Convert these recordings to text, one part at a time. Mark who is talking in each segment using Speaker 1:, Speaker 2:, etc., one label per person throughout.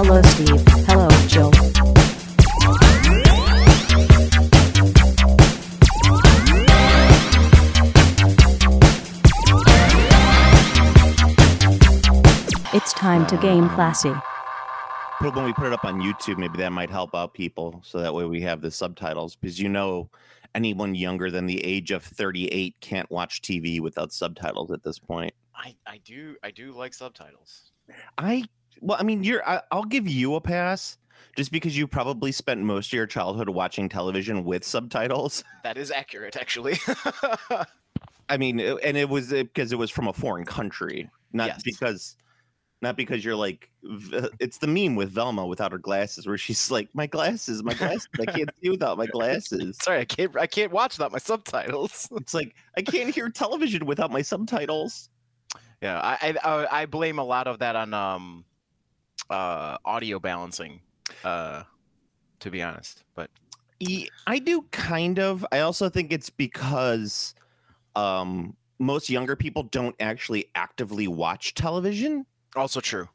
Speaker 1: Hello, Steve. Hello, Jill. It's time to game classy.
Speaker 2: But when we put it up on YouTube, maybe that might help out people. So that way we have the subtitles because you know anyone younger than the age of 38 can't watch TV without subtitles at this point.
Speaker 3: I, I do I do like subtitles.
Speaker 2: I well, I mean, you're I, I'll give you a pass just because you probably spent most of your childhood watching television with subtitles.
Speaker 3: That is accurate, actually.
Speaker 2: I mean, and it was because it was from a foreign country, not
Speaker 3: Yes.
Speaker 2: because not because you're like it's the meme with Velma without her glasses where she's like my glasses, my glasses, I can't see without my glasses.
Speaker 3: Sorry, I can't I can't watch without my subtitles.
Speaker 2: It's like I can't hear television without my subtitles.
Speaker 3: Yeah, I, I I I blame a lot of that on um uh audio balancing, uh to be honest. But
Speaker 2: I do kind of. I also think it's because um, most younger people don't actually actively watch television.
Speaker 3: also true.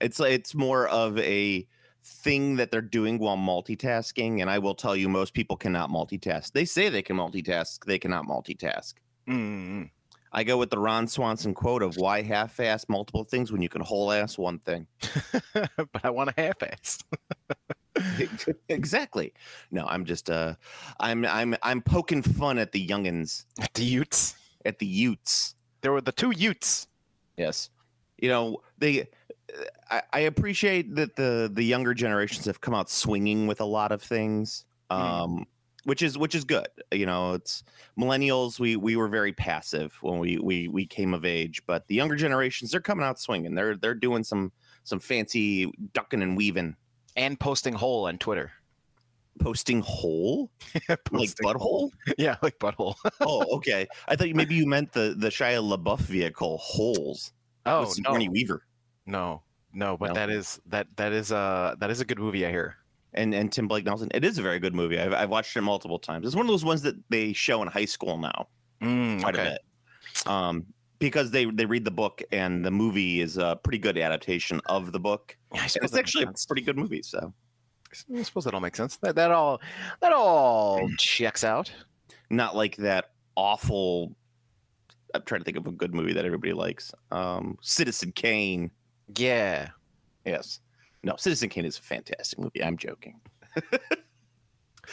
Speaker 2: It's it's more of a thing that they're doing while multitasking. And I will tell you, most people cannot multitask. They say they can multitask, they cannot multitask.
Speaker 3: mm
Speaker 2: I go with the Ron Swanson quote of why half-ass multiple things when you can whole ass one thing.
Speaker 3: but I want a half-ass.
Speaker 2: exactly. No, I'm just uh, I'm I'm I'm poking fun at the youngins, At
Speaker 3: the Utes.
Speaker 2: at the Utes.
Speaker 3: There were the two Utes.
Speaker 2: Yes. You know, they I, I appreciate that the the younger generations have come out swinging with a lot of things.
Speaker 3: Mhm.
Speaker 2: Um which is which is good. You know, it's millennials we we were very passive when we we we came of age, but the younger generations they're coming out swinging. They're they're doing some some fancy ducking and weaving,
Speaker 3: And posting hole on Twitter.
Speaker 2: posting hole like
Speaker 3: Posting hole.
Speaker 2: butthole.
Speaker 3: Yeah, like butthole.
Speaker 2: oh, okay. I thought you maybe you meant the the Shia LaBeouf vehicle holes.
Speaker 3: Oh
Speaker 2: with
Speaker 3: no,
Speaker 2: Sigourney Weaver.
Speaker 3: no, no, but
Speaker 2: No?
Speaker 3: that is that that is uh that is a good movie. I hear.
Speaker 2: And and Tim Blake Nelson. It is a very good movie. I've, I've watched it multiple times. It's one of those ones that they show in high school now
Speaker 3: Mm,
Speaker 2: quite a bit, um, because they they read the book and the movie is a pretty good adaptation of the book.
Speaker 3: Yeah, I
Speaker 2: And
Speaker 3: suppose
Speaker 2: it's actually a pretty good movie. So
Speaker 3: I suppose that all makes sense. That that all that all checks out.
Speaker 2: not like that awful. I'm trying to think of a good movie that everybody likes. Um, Citizen Kane.
Speaker 3: Yeah.
Speaker 2: Yes. No, Citizen Kane is a fantastic movie. I'm joking.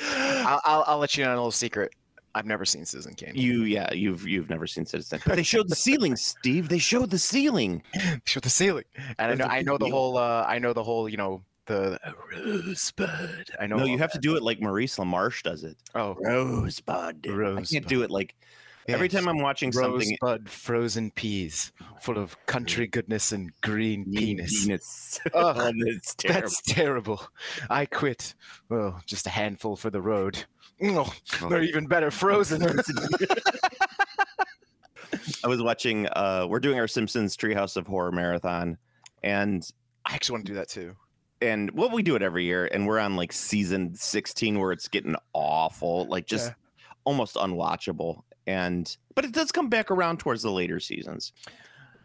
Speaker 3: I'll, I'll I'll let you know a little secret. I've never seen Citizen Kane.
Speaker 2: You, yeah, you've you've never seen Citizen. But they showed the ceiling, Steve. They showed the ceiling.
Speaker 3: Shoot the ceiling. And I know I know the whole uh I know the whole, you know, the rosebud. I know
Speaker 2: No, you have to do it like Maurice LaMarche does it.
Speaker 3: Oh,
Speaker 2: Rosebud. rosebud. I can't do it like every time I'm watching something.
Speaker 3: Rosebud frozen peas full of country goodness and green penis.
Speaker 2: Penis. Oh, that's terrible.
Speaker 3: That's terrible. I quit. Well, just a handful for the road. Oh, they're even better frozen.
Speaker 2: I was watching. Uh, we're doing our Simpsons Treehouse of Horror marathon, and
Speaker 3: I actually want to do that too.
Speaker 2: and well, we do it every year, and we're on like season 16 where it's getting awful, like just
Speaker 3: Yeah.
Speaker 2: almost unwatchable. And but it does come back around towards the later seasons.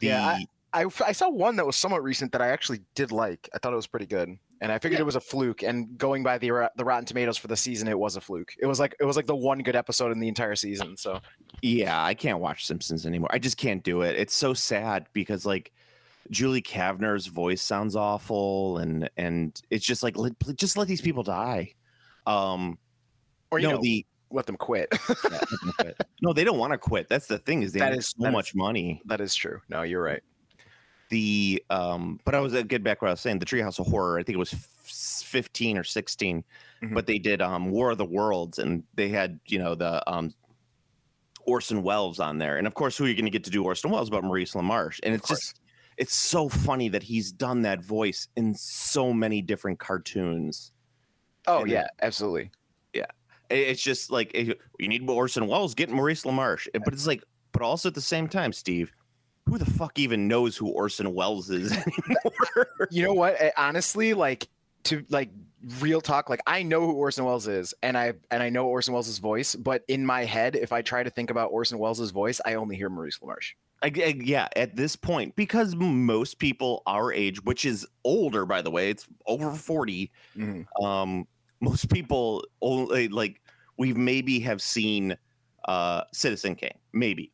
Speaker 2: The,
Speaker 3: Yeah, I, I saw one that was somewhat recent that I actually did like. I thought it was pretty good, and I figured
Speaker 2: Yeah.
Speaker 3: it was a fluke. And going by the the Rotten Tomatoes for the season, it was a fluke. It was like it was like the one good episode in the entire season. So
Speaker 2: Yeah, I can't watch Simpsons anymore. I just can't do it. It's so sad because like Julie Kavner's voice sounds awful and and it's just like let, just let these people die. Um
Speaker 3: or you
Speaker 2: no,
Speaker 3: know,
Speaker 2: the
Speaker 3: let them quit.
Speaker 2: let them quit. no, they don't want to quit. That's the thing is they
Speaker 3: That is-
Speaker 2: so
Speaker 3: that is-
Speaker 2: much money.
Speaker 3: that is true. No, you're right.
Speaker 2: The um but I was uh, get back what I was saying. The Treehouse of Horror, I think it was f- 15 or 16,
Speaker 3: Mhm.
Speaker 2: but they did um War of the Worlds and they had, you know, the um Orson Welles on there. And of course, who are you going to get to do Orson Welles but Maurice LaMarche? And it's just it's so funny that he's done that voice in so many different cartoons.
Speaker 3: Oh
Speaker 2: And
Speaker 3: yeah, absolutely.
Speaker 2: It- It's just like if you need Orson Welles, get Maurice LaMarche. But it's like, but also at the same time, Steve, who the fuck even knows who Orson Welles is anymore?
Speaker 3: You know what? Honestly, like to like real talk, like I know who Orson Welles is, and I and I know Orson Welles' voice, but in my head, if I try to think about Orson Welles' voice, I only hear Maurice LaMarche.
Speaker 2: I, I- yeah, at this point, because most people our age, which is older, by the way, it's over 40.
Speaker 3: Mhm.
Speaker 2: Um, most people only like we maybe have seen uh Citizen Kane, maybe.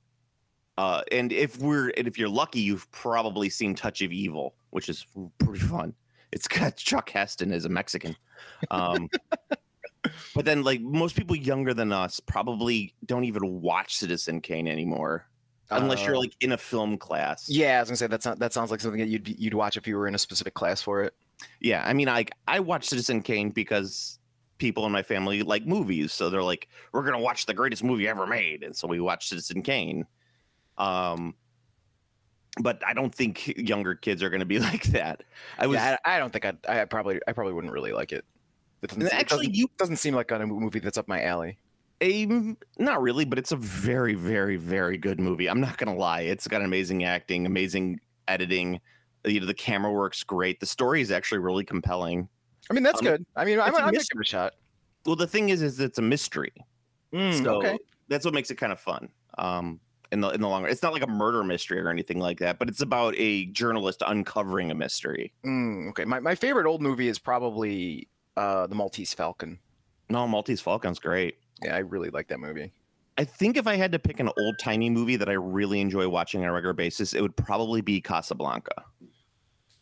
Speaker 2: Uh, and if we're and if you're lucky, you've probably seen Touch of Evil, which is pretty fun. It's got Chuck Heston as a Mexican. Um, but then, like most people younger than us, probably don't even watch Citizen Kane anymore, unless you're
Speaker 3: Uh,
Speaker 2: like in a film class.
Speaker 3: Yeah, I was gonna say that's not, that sounds like something that you'd you'd watch if you were in a specific class for it.
Speaker 2: Yeah, I mean, like I watched Citizen Kane because people in my family like movies, so they're like, "We're gonna watch the greatest movie ever made," and so we watched Citizen Kane. Um, but I don't think younger kids are gonna be like that. I was
Speaker 3: yeah, I, I don't think I'd, I probably I probably wouldn't really like it. It doesn't,
Speaker 2: And
Speaker 3: it
Speaker 2: actually,
Speaker 3: doesn't,
Speaker 2: you-
Speaker 3: doesn't seem like a movie that's up my alley.
Speaker 2: a not really, but it's a very, very, very good movie. I'm not gonna lie; it's got amazing acting, amazing editing. You know, the camera works great. The story is actually really compelling.
Speaker 3: I mean, that's
Speaker 2: Um,
Speaker 3: good. I mean, I'm,
Speaker 2: it's a
Speaker 3: I'm gonna give it a shot.
Speaker 2: Well, the thing is, is it's a mystery.
Speaker 3: Mm,
Speaker 2: so
Speaker 3: okay.
Speaker 2: that's what makes it kind of fun. Um, in the in the long run, it's not like a murder mystery or anything like that, but it's about a journalist uncovering a mystery.
Speaker 3: Mm, okay. My, my favorite old movie is probably uh, The Maltese Falcon.
Speaker 2: No, Maltese Falcon's great.
Speaker 3: Yeah, I really like that movie.
Speaker 2: I think if I had to pick an old timey movie that I really enjoy watching on a regular basis, it would probably be Casablanca.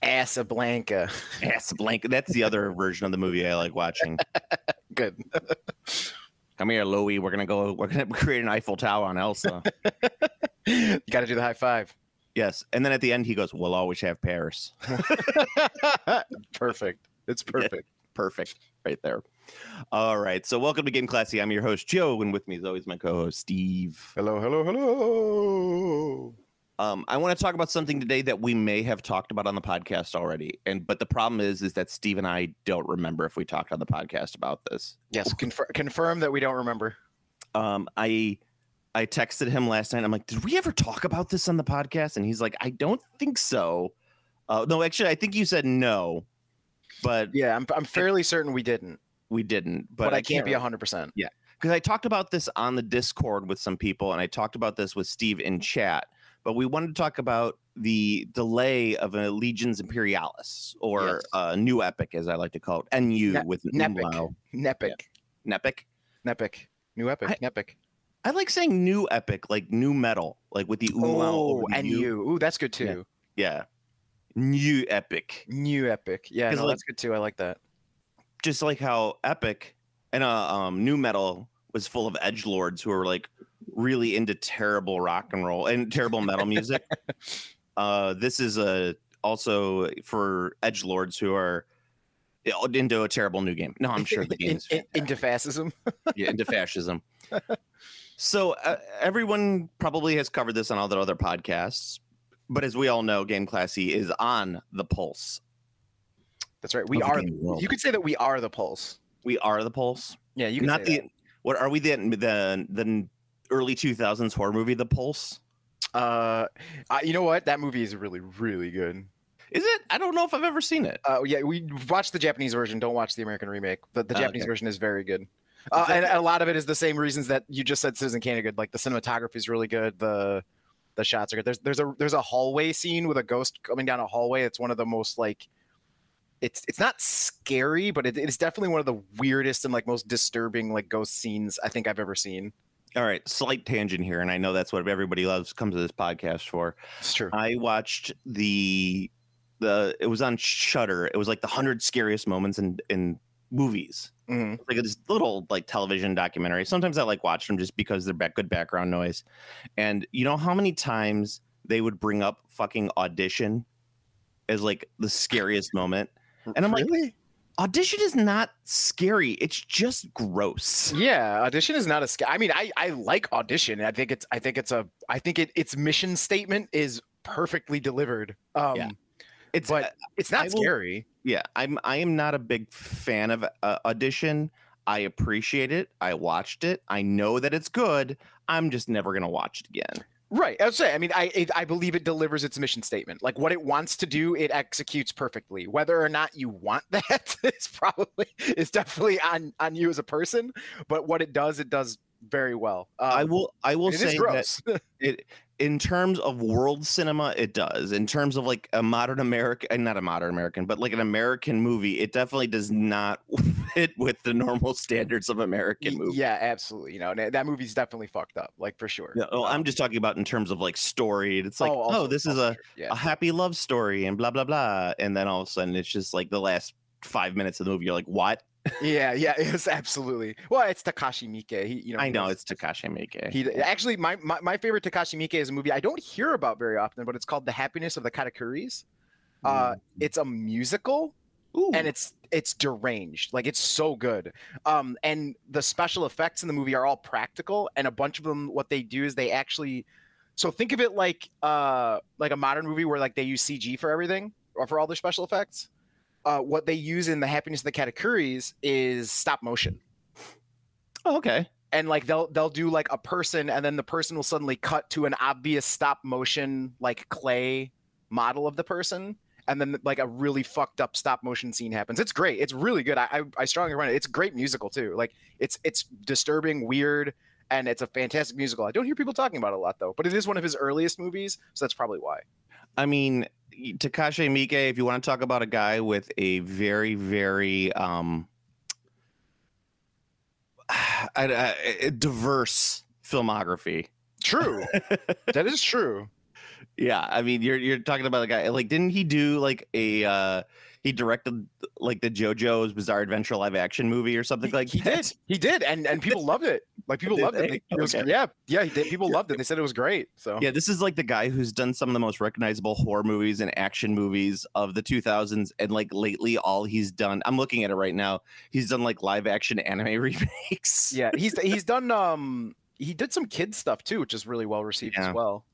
Speaker 3: Casablanca.
Speaker 2: Casablanca. That's the other version of the movie I like watching.
Speaker 3: Good.
Speaker 2: Come here, Louie. We're gonna go. We're gonna create an Eiffel Tower on Elsa.
Speaker 3: you got to do the high five.
Speaker 2: yes, and then at the end he goes, "We'll always have Paris."
Speaker 3: perfect. It's perfect.
Speaker 2: Perfect, right there. All right. So welcome to Game Classy. I'm your host Joe, and with me is always my co-host Steve.
Speaker 3: Hello, hello, hello.
Speaker 2: Um, I want to talk about something today that we may have talked about on the podcast already, and but the problem is, is that Steve and I don't remember if we talked on the podcast about this.
Speaker 3: Yes, confirm, confirm that we don't remember.
Speaker 2: Um, I I texted him last night. I'm like, did we ever talk about this on the podcast? And he's like, I don't think so. Uh, no, actually, I think you said no, but
Speaker 3: Yeah, I'm, I'm fairly certain we didn't,
Speaker 2: we didn't.
Speaker 3: but,
Speaker 2: But,
Speaker 3: I can't be 100%.
Speaker 2: Yeah, because I talked about this on the Discord with some people, and I talked about this with Steve in chat. But we wanted to talk about the delay of a Legions Imperialis, or
Speaker 3: Yes.
Speaker 2: uh, New Epic, as I like to call it, NU
Speaker 3: Ne-
Speaker 2: with
Speaker 3: Nepic.
Speaker 2: umlaut.
Speaker 3: Nepic.
Speaker 2: Nepic.
Speaker 3: Nepic. New Epic.
Speaker 2: I-
Speaker 3: Nepic.
Speaker 2: I like saying New Epic, like new metal, like with the umlaut.
Speaker 3: Oh,
Speaker 2: over the
Speaker 3: and
Speaker 2: U.
Speaker 3: you. Ooh, that's good too.
Speaker 2: Yeah. New Epic.
Speaker 3: New Epic. Yeah, no,
Speaker 2: like-
Speaker 3: that's good too. I like that.
Speaker 2: Just like how Epic and uh, um, new metal was full of edge lords who were like really into terrible rock and roll and terrible metal music. uh, this is a also for edge lords who are into a terrible new game. No, I'm sure the game is
Speaker 3: in- into fascism.
Speaker 2: yeah, into fascism. So uh, everyone probably has covered this on all their other podcasts, but as we all know, Game Classy is on the pulse.
Speaker 3: That's right. We are. You could say that we are the pulse.
Speaker 2: we are the pulse.
Speaker 3: Yeah, you can
Speaker 2: Not
Speaker 3: say
Speaker 2: the what are we the the the early 2000s horror movie The Pulse?
Speaker 3: Uh, uh, you know what? That movie is really, really good.
Speaker 2: Is it? I don't know if I've ever seen it.
Speaker 3: Uh, yeah, we watched the Japanese version. Don't watch the American remake. The, the
Speaker 2: Oh,
Speaker 3: Japanese
Speaker 2: okay.
Speaker 3: version is very good. Uh,
Speaker 2: that-
Speaker 3: and a lot of it is the same reasons that you just said Citizen Kane are good. Like the cinematography is really good. The the shots are good. There's there's a there's a hallway scene with a ghost coming down a hallway. It's one of the most like it's it's not scary, but it, it's definitely one of the weirdest and like most disturbing like ghost scenes I think I've ever seen.
Speaker 2: All right, slight tangent here, and I know that's what everybody loves comes to this podcast for.
Speaker 3: It's true.
Speaker 2: I watched the the it was on Shudder. It was like the hundred scariest moments in in movies.
Speaker 3: Mhm.
Speaker 2: like this little like television documentary. Sometimes I like watch them just because they're back good background noise. And you know how many times they would bring up fucking audition as like the scariest moment. And I'm like,
Speaker 3: really?
Speaker 2: Audition is not scary. It's just gross.
Speaker 3: Yeah, audition is not a sca- I mean, I I like audition. I think it's I think it's a I think it its mission statement is perfectly delivered. Um
Speaker 2: Yeah. It's
Speaker 3: but it's not
Speaker 2: I will-
Speaker 3: scary.
Speaker 2: yeah, I'm I am not a big fan of uh, audition. I appreciate it. I watched it. I know that it's good. I'm just never gonna watch it again.
Speaker 3: Right. I would say. I mean, I it, I believe it delivers its mission statement. Like what it wants to do, it executes perfectly. Whether or not you want that is probably is definitely on on you as a person. But what it does, it does very well. Um,
Speaker 2: I will. I will say that it in terms of world cinema, it does. In terms of like a modern American, not a modern American, but like an American movie, it definitely does not fit with the normal standards of American
Speaker 3: Y-
Speaker 2: movie.
Speaker 3: Yeah, absolutely. You know, and that movie's definitely fucked up, like for sure.
Speaker 2: No, I'm
Speaker 3: Um,
Speaker 2: just talking about in terms of like story. It's like, oh,
Speaker 3: also-
Speaker 2: this is a,
Speaker 3: yeah.
Speaker 2: a happy love story and blah blah blah, and then all of a sudden it's just like the last five minutes of the movie. You're like, what?
Speaker 3: Yeah, yeah, it's absolutely. Well, it's Takashi Miike. He, you know,
Speaker 2: I know it's Takashi Miike.
Speaker 3: He actually my, my my favorite Takashi Miike is a movie I don't hear about very often, but it's called The Happiness of the Katakuris. Uh, it's a musical
Speaker 2: Ooh.
Speaker 3: and it's it's deranged like it's so good um and the special effects in the movie are all practical and a bunch of them what they do is they actually so think of it like uh like a modern movie where like they use cg for everything or for all their special effects uh what they use in the happiness of the katakuris is stop motion.
Speaker 2: Oh, okay.
Speaker 3: and like they'll they'll do like a person and then the person will suddenly cut to an obvious stop motion like clay model of the person and then like a really fucked up stop motion scene happens. It's great. It's really good. I i, I strongly recommend it. It's great musical too. Like it's it's disturbing weird and it's a fantastic musical. I don't hear people talking about it a lot though but it is one of his earliest movies so that's probably why.
Speaker 2: I mean, Takashi Miike, if you want to talk about a guy with a very, very um, I- I- a diverse filmography.
Speaker 3: true that is true
Speaker 2: Yeah, I mean, you're you're talking about a guy like didn't he do like a uh he directed like the JoJo's Bizarre Adventure live action movie or something like
Speaker 3: he
Speaker 2: that?
Speaker 3: did he did and and people loved it like people loved it. It was-
Speaker 2: Okay.
Speaker 3: yeah yeah he did. people loved it they said it was great so
Speaker 2: Yeah, this is like the guy who's done some of the most recognizable horror movies and action movies of the 2000s. And like lately, all he's done, I'm looking at it right now, he's done like live action anime remakes.
Speaker 3: yeah he's he's done um he did some kids stuff too which is really well received
Speaker 2: Yeah.
Speaker 3: as well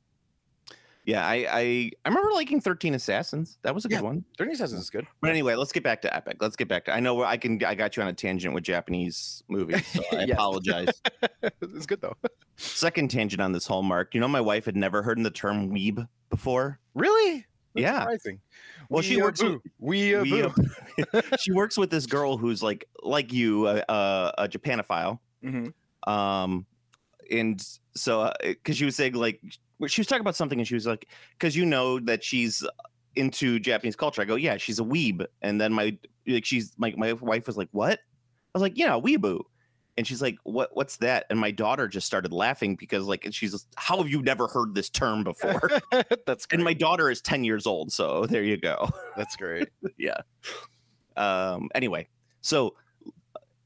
Speaker 2: Yeah, I, I, I remember liking 13 Assassins. That was a
Speaker 3: Yeah.
Speaker 2: good one.
Speaker 3: Dirty Assassins is good
Speaker 2: But anyway, let's get back to Epic. Let's get back to, I know I can, I got you on a tangent with Japanese movies. So I apologize.
Speaker 3: it's good though
Speaker 2: Second tangent on this hallmark. You know, my wife had never heard in the term weeb before.
Speaker 3: really That's
Speaker 2: Yeah.
Speaker 3: surprising.
Speaker 2: Well, she
Speaker 3: We, uh,
Speaker 2: works with-
Speaker 3: we, uh,
Speaker 2: we, uh, she works with this girl who's like like you a, japanophile
Speaker 3: Mhm.
Speaker 2: um and so because she was saying like she was talking about something and she was like because you know that she's into japanese culture i go yeah she's a weeb and then my like she's like my wife was like what i was like yeah weeboo and she's like what what's that and my daughter just started laughing because like and she's how have you never heard this term before
Speaker 3: That's great.
Speaker 2: and my daughter is 10 years old so there you go
Speaker 3: That's great.
Speaker 2: yeah. Um. Anyway, so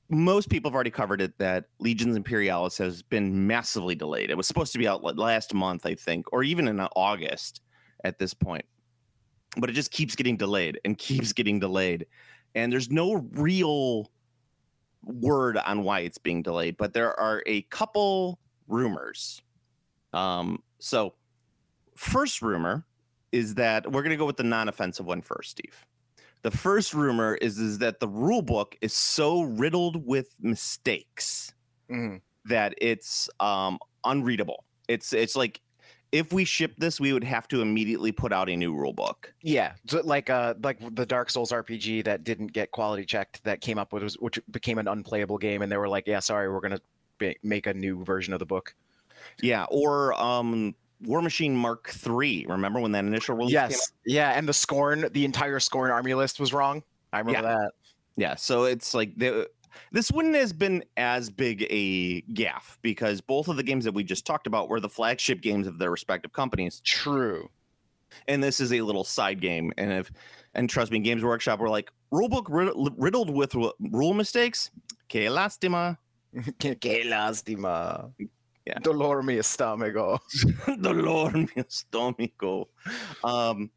Speaker 2: most people have already covered it that Legions Imperialis has been massively delayed. It was supposed to be out last month, I think, or even in August at this point, but it just keeps getting delayed and keeps getting delayed, and there's no real word on why it's being delayed. But there are a couple rumors. Um. So, first rumor is that we're going to go with the non-offensive one first, Steve. The first rumor is is that the rule book is so riddled with mistakes
Speaker 3: Mhm.
Speaker 2: that it's um unreadable. It's it's like if we ship this, we would have to immediately put out a new rule book.
Speaker 3: Yeah, so like uh, like the Dark Souls RPG that didn't get quality checked, that came up with, which became an unplayable game, and they were like, "Yeah, sorry, we're gonna make a new version of the book."
Speaker 2: Yeah, or um Warmachine Mark III. Remember when that initial release came out?
Speaker 3: Yes, yeah, and the Skorne, the entire Skorne army list was wrong. I remember that.
Speaker 2: Yeah, so it's like the, this wouldn't have been as big a gaff because both of the games that we just talked about were the flagship games of their respective companies,
Speaker 3: True.
Speaker 2: and this is a little side game. And if and trust me, Games Workshop were like rulebook riddled with rule mistakes. Que lastima.
Speaker 3: Que, lástima.
Speaker 2: Yeah.
Speaker 3: Dolor mi estómago.
Speaker 2: Dolor mi estómago. Um,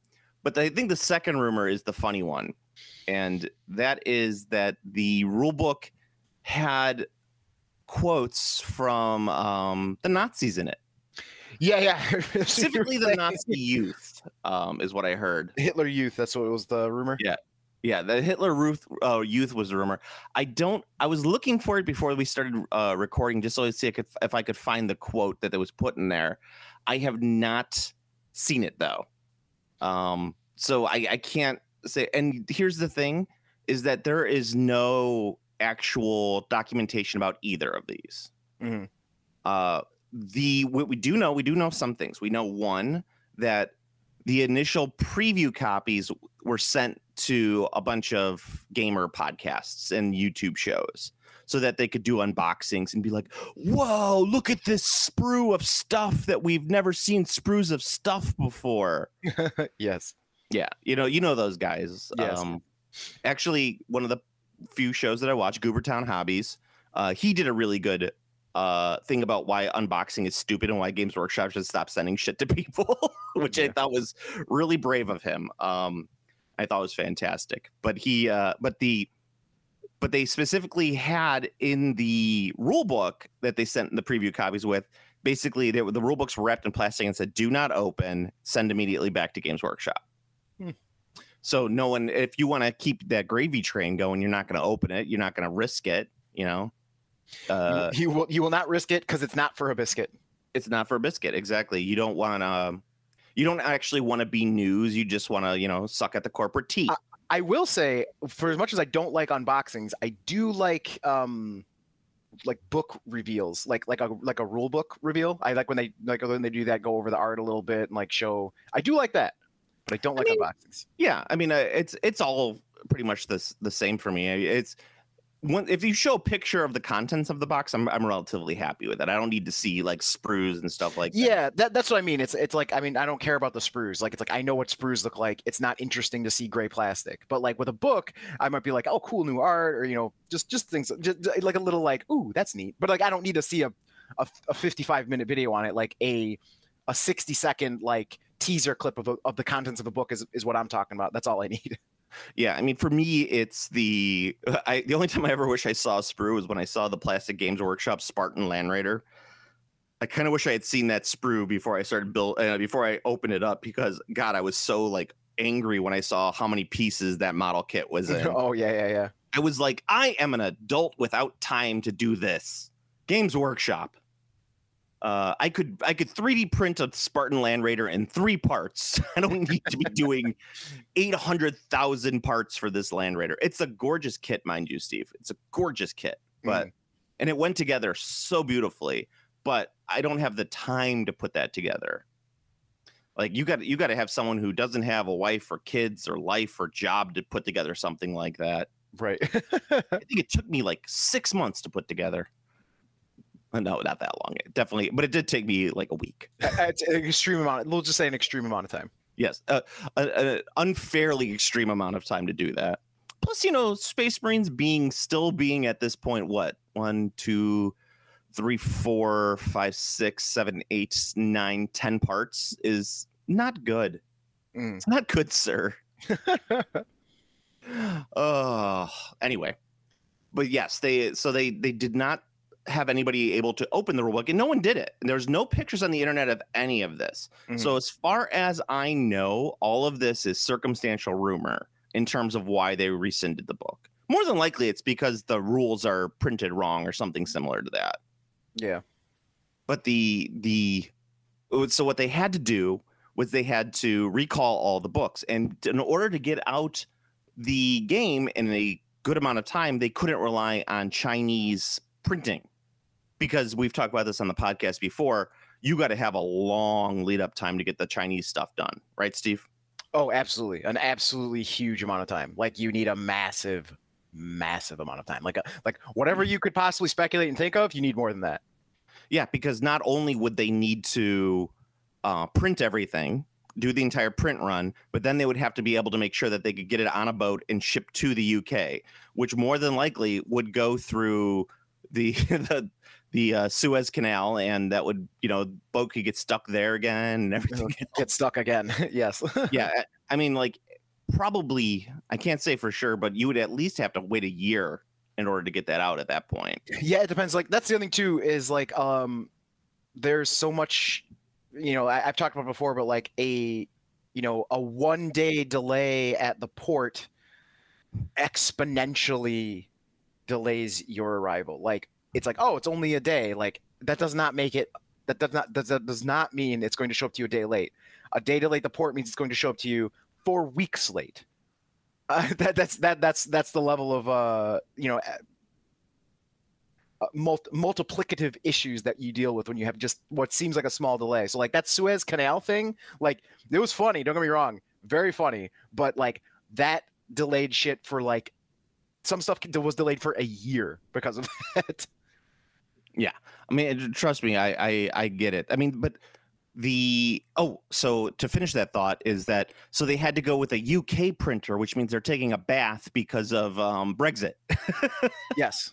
Speaker 2: but I think the second rumor is the funny one, and that is that the rulebook had quotes from um, the Nazis in it,
Speaker 3: Yeah, yeah.
Speaker 2: specifically the Nazi youth, um, is what I heard.
Speaker 3: Hitler Youth. That's what was the rumor.
Speaker 2: Yeah. Yeah, the Hitler Ruth, uh, youth was the rumor. I don't. I was looking for it before we started uh, recording, just so I see if I, could, if I could find the quote that was put in there. I have not seen it though, um, so I, I can't say. And here's the thing: is that there is no actual documentation about either of these.
Speaker 3: Mhm.
Speaker 2: Uh, the what we do know, we do know some things. We know one that the initial preview copies were sent to a bunch of gamer podcasts and YouTube shows so that they could do unboxings and be like, "Whoa, look at this sprue of stuff that we've never seen sprues of stuff before."
Speaker 3: yes.
Speaker 2: Yeah, you know, you know those guys.
Speaker 3: Yes.
Speaker 2: Um, actually, one of the few shows that I watch, Goobertown Hobbies, uh, he did a really good uh thing about why unboxing is stupid and why Games Workshop should stop sending shit to people, which I thought was really brave of him. Um, I thought was fantastic. But he, uh, but the, but they specifically had in the rule book that they sent in the preview copies with. Basically, they, the rule books were wrapped in plastic and said, "Do not open. Send immediately back to Games Workshop."
Speaker 3: Hmm.
Speaker 2: So no one, if you want to keep that gravy train going, you're not going to open it. You're not going to risk it. You know, uh,
Speaker 3: you, you will you will not risk it because it's not for a biscuit.
Speaker 2: it's not for a biscuit. Exactly. You don't want to. You don't actually want to be news. You just want to, you know, suck at the corporate tea.
Speaker 3: I will say, for as much as I don't like unboxings, I do like um like book reveals, like like a like a rule book reveal. I like when they like when they do that, go over the art a little bit and like show. I do like that, but I don't
Speaker 2: I
Speaker 3: like
Speaker 2: mean,
Speaker 3: unboxings.
Speaker 2: Yeah, I mean, uh, it's it's all pretty much this the same for me. It's if you show a picture of the contents of the box, I'm I'm relatively happy with it. I don't need to see like sprues and stuff like that.
Speaker 3: Yeah, that, that's what I mean. It's it's like I mean I don't care about the sprues. Like it's like I know what sprues look like. It's not interesting to see gray plastic. But like with a book, I might be like, oh, cool new art, or you know, just just things just, like a little like, ooh, that's neat. But like I don't need to see a a, a 55 minute video on it. Like a a 60 second like teaser clip of, the- of the contents of a book is is what I'm talking about. That's all I need.
Speaker 2: Yeah, I mean, for me, it's the I the only time I ever wish I saw sprue was when I saw the Plastic Games Workshop Spartan Land Raider. I kind of wish I had seen that sprue before I started build uh, before I opened it up because God, I was so like angry when I saw how many pieces that model kit was in.
Speaker 3: oh yeah, yeah, yeah.
Speaker 2: I was like, I am an adult without time to do this. Games Workshop. Uh, I could I could 3D print a Spartan Land Raider in three parts. I don't need to be doing 800,000 parts for this Land Raider. It's a gorgeous kit, mind you, Steve. It's a gorgeous kit, but
Speaker 3: Mhm.
Speaker 2: and it went together so beautifully. But I don't have the time to put that together. Like you got you got to have someone who doesn't have a wife or kids or life or job to put together something like that.
Speaker 3: right.
Speaker 2: I think it took me like six months to put together. Uh, No, not that long. It definitely, but it did take me like a week.
Speaker 3: it's an extreme amount. We'll just say an extreme amount of time.
Speaker 2: Yes, uh, an unfairly extreme amount of time to do that. Plus, you know, Space Marines being still being at this point, what one, two, three, four, five, six, seven, eight, nine, ten parts is not good.
Speaker 3: Mm.
Speaker 2: It's not good, sir. Oh, anyway, but yes, they so they they did not have anybody able to open the rulebook, and no one did it. And there's no pictures on the internet of any of this.
Speaker 3: Mhm.
Speaker 2: So as far as I know, all of this is circumstantial rumor in terms of why they rescinded the book. More than likely, it's because the rules are printed wrong or something similar to that
Speaker 3: yeah.
Speaker 2: but the the so what they had to do was they had to recall all the books and in order to get out the game in a good amount of time they couldn't rely on chinese printing because we've talked about this on the podcast before you got to have a long lead up time to get the chinese stuff done right steve
Speaker 3: Oh, absolutely. An absolutely huge amount of time. Like you need a massive, massive amount of time. Like a, like whatever you could possibly speculate and think of, you need more than that.
Speaker 2: Yeah, because not only would they need to uh, print everything, do the entire print run, but then they would have to be able to make sure that they could get it on a boat and ship to the UK, which more than likely would go through the the the uh, Suez Canal, and that would you know boat could get stuck there again and everything.
Speaker 3: Get stuck again. yes.
Speaker 2: yeah, I- I mean, like probably I can't say for sure, but you would at least have to wait a year in order to get that out at that point.
Speaker 3: yeah, it depends. Like that's the other thing too is like um, there's so much. You know, I, I've talked about before, but like a, you know, a one day delay at the port exponentially delays your arrival. Like it's like, oh, it's only a day. Like that does not make it. That does not that does not mean it's going to show up to you a day late. A day delayed at the port means it's going to show up to you four weeks late. Uh, that that's that that's that's the level of uh you know uh, mul- multiplicative issues that you deal with when you have just what seems like a small delay. So like that Suez Canal thing, like it was funny. Don't get me wrong, very funny. But like that delayed shit for like some stuff was delayed for a year because of that.
Speaker 2: I mean, trust me, I, I I get it. I mean, but the oh, so to finish that thought is that so they had to go with a UK printer, which means they're taking a bath because of um, Brexit.
Speaker 3: yes.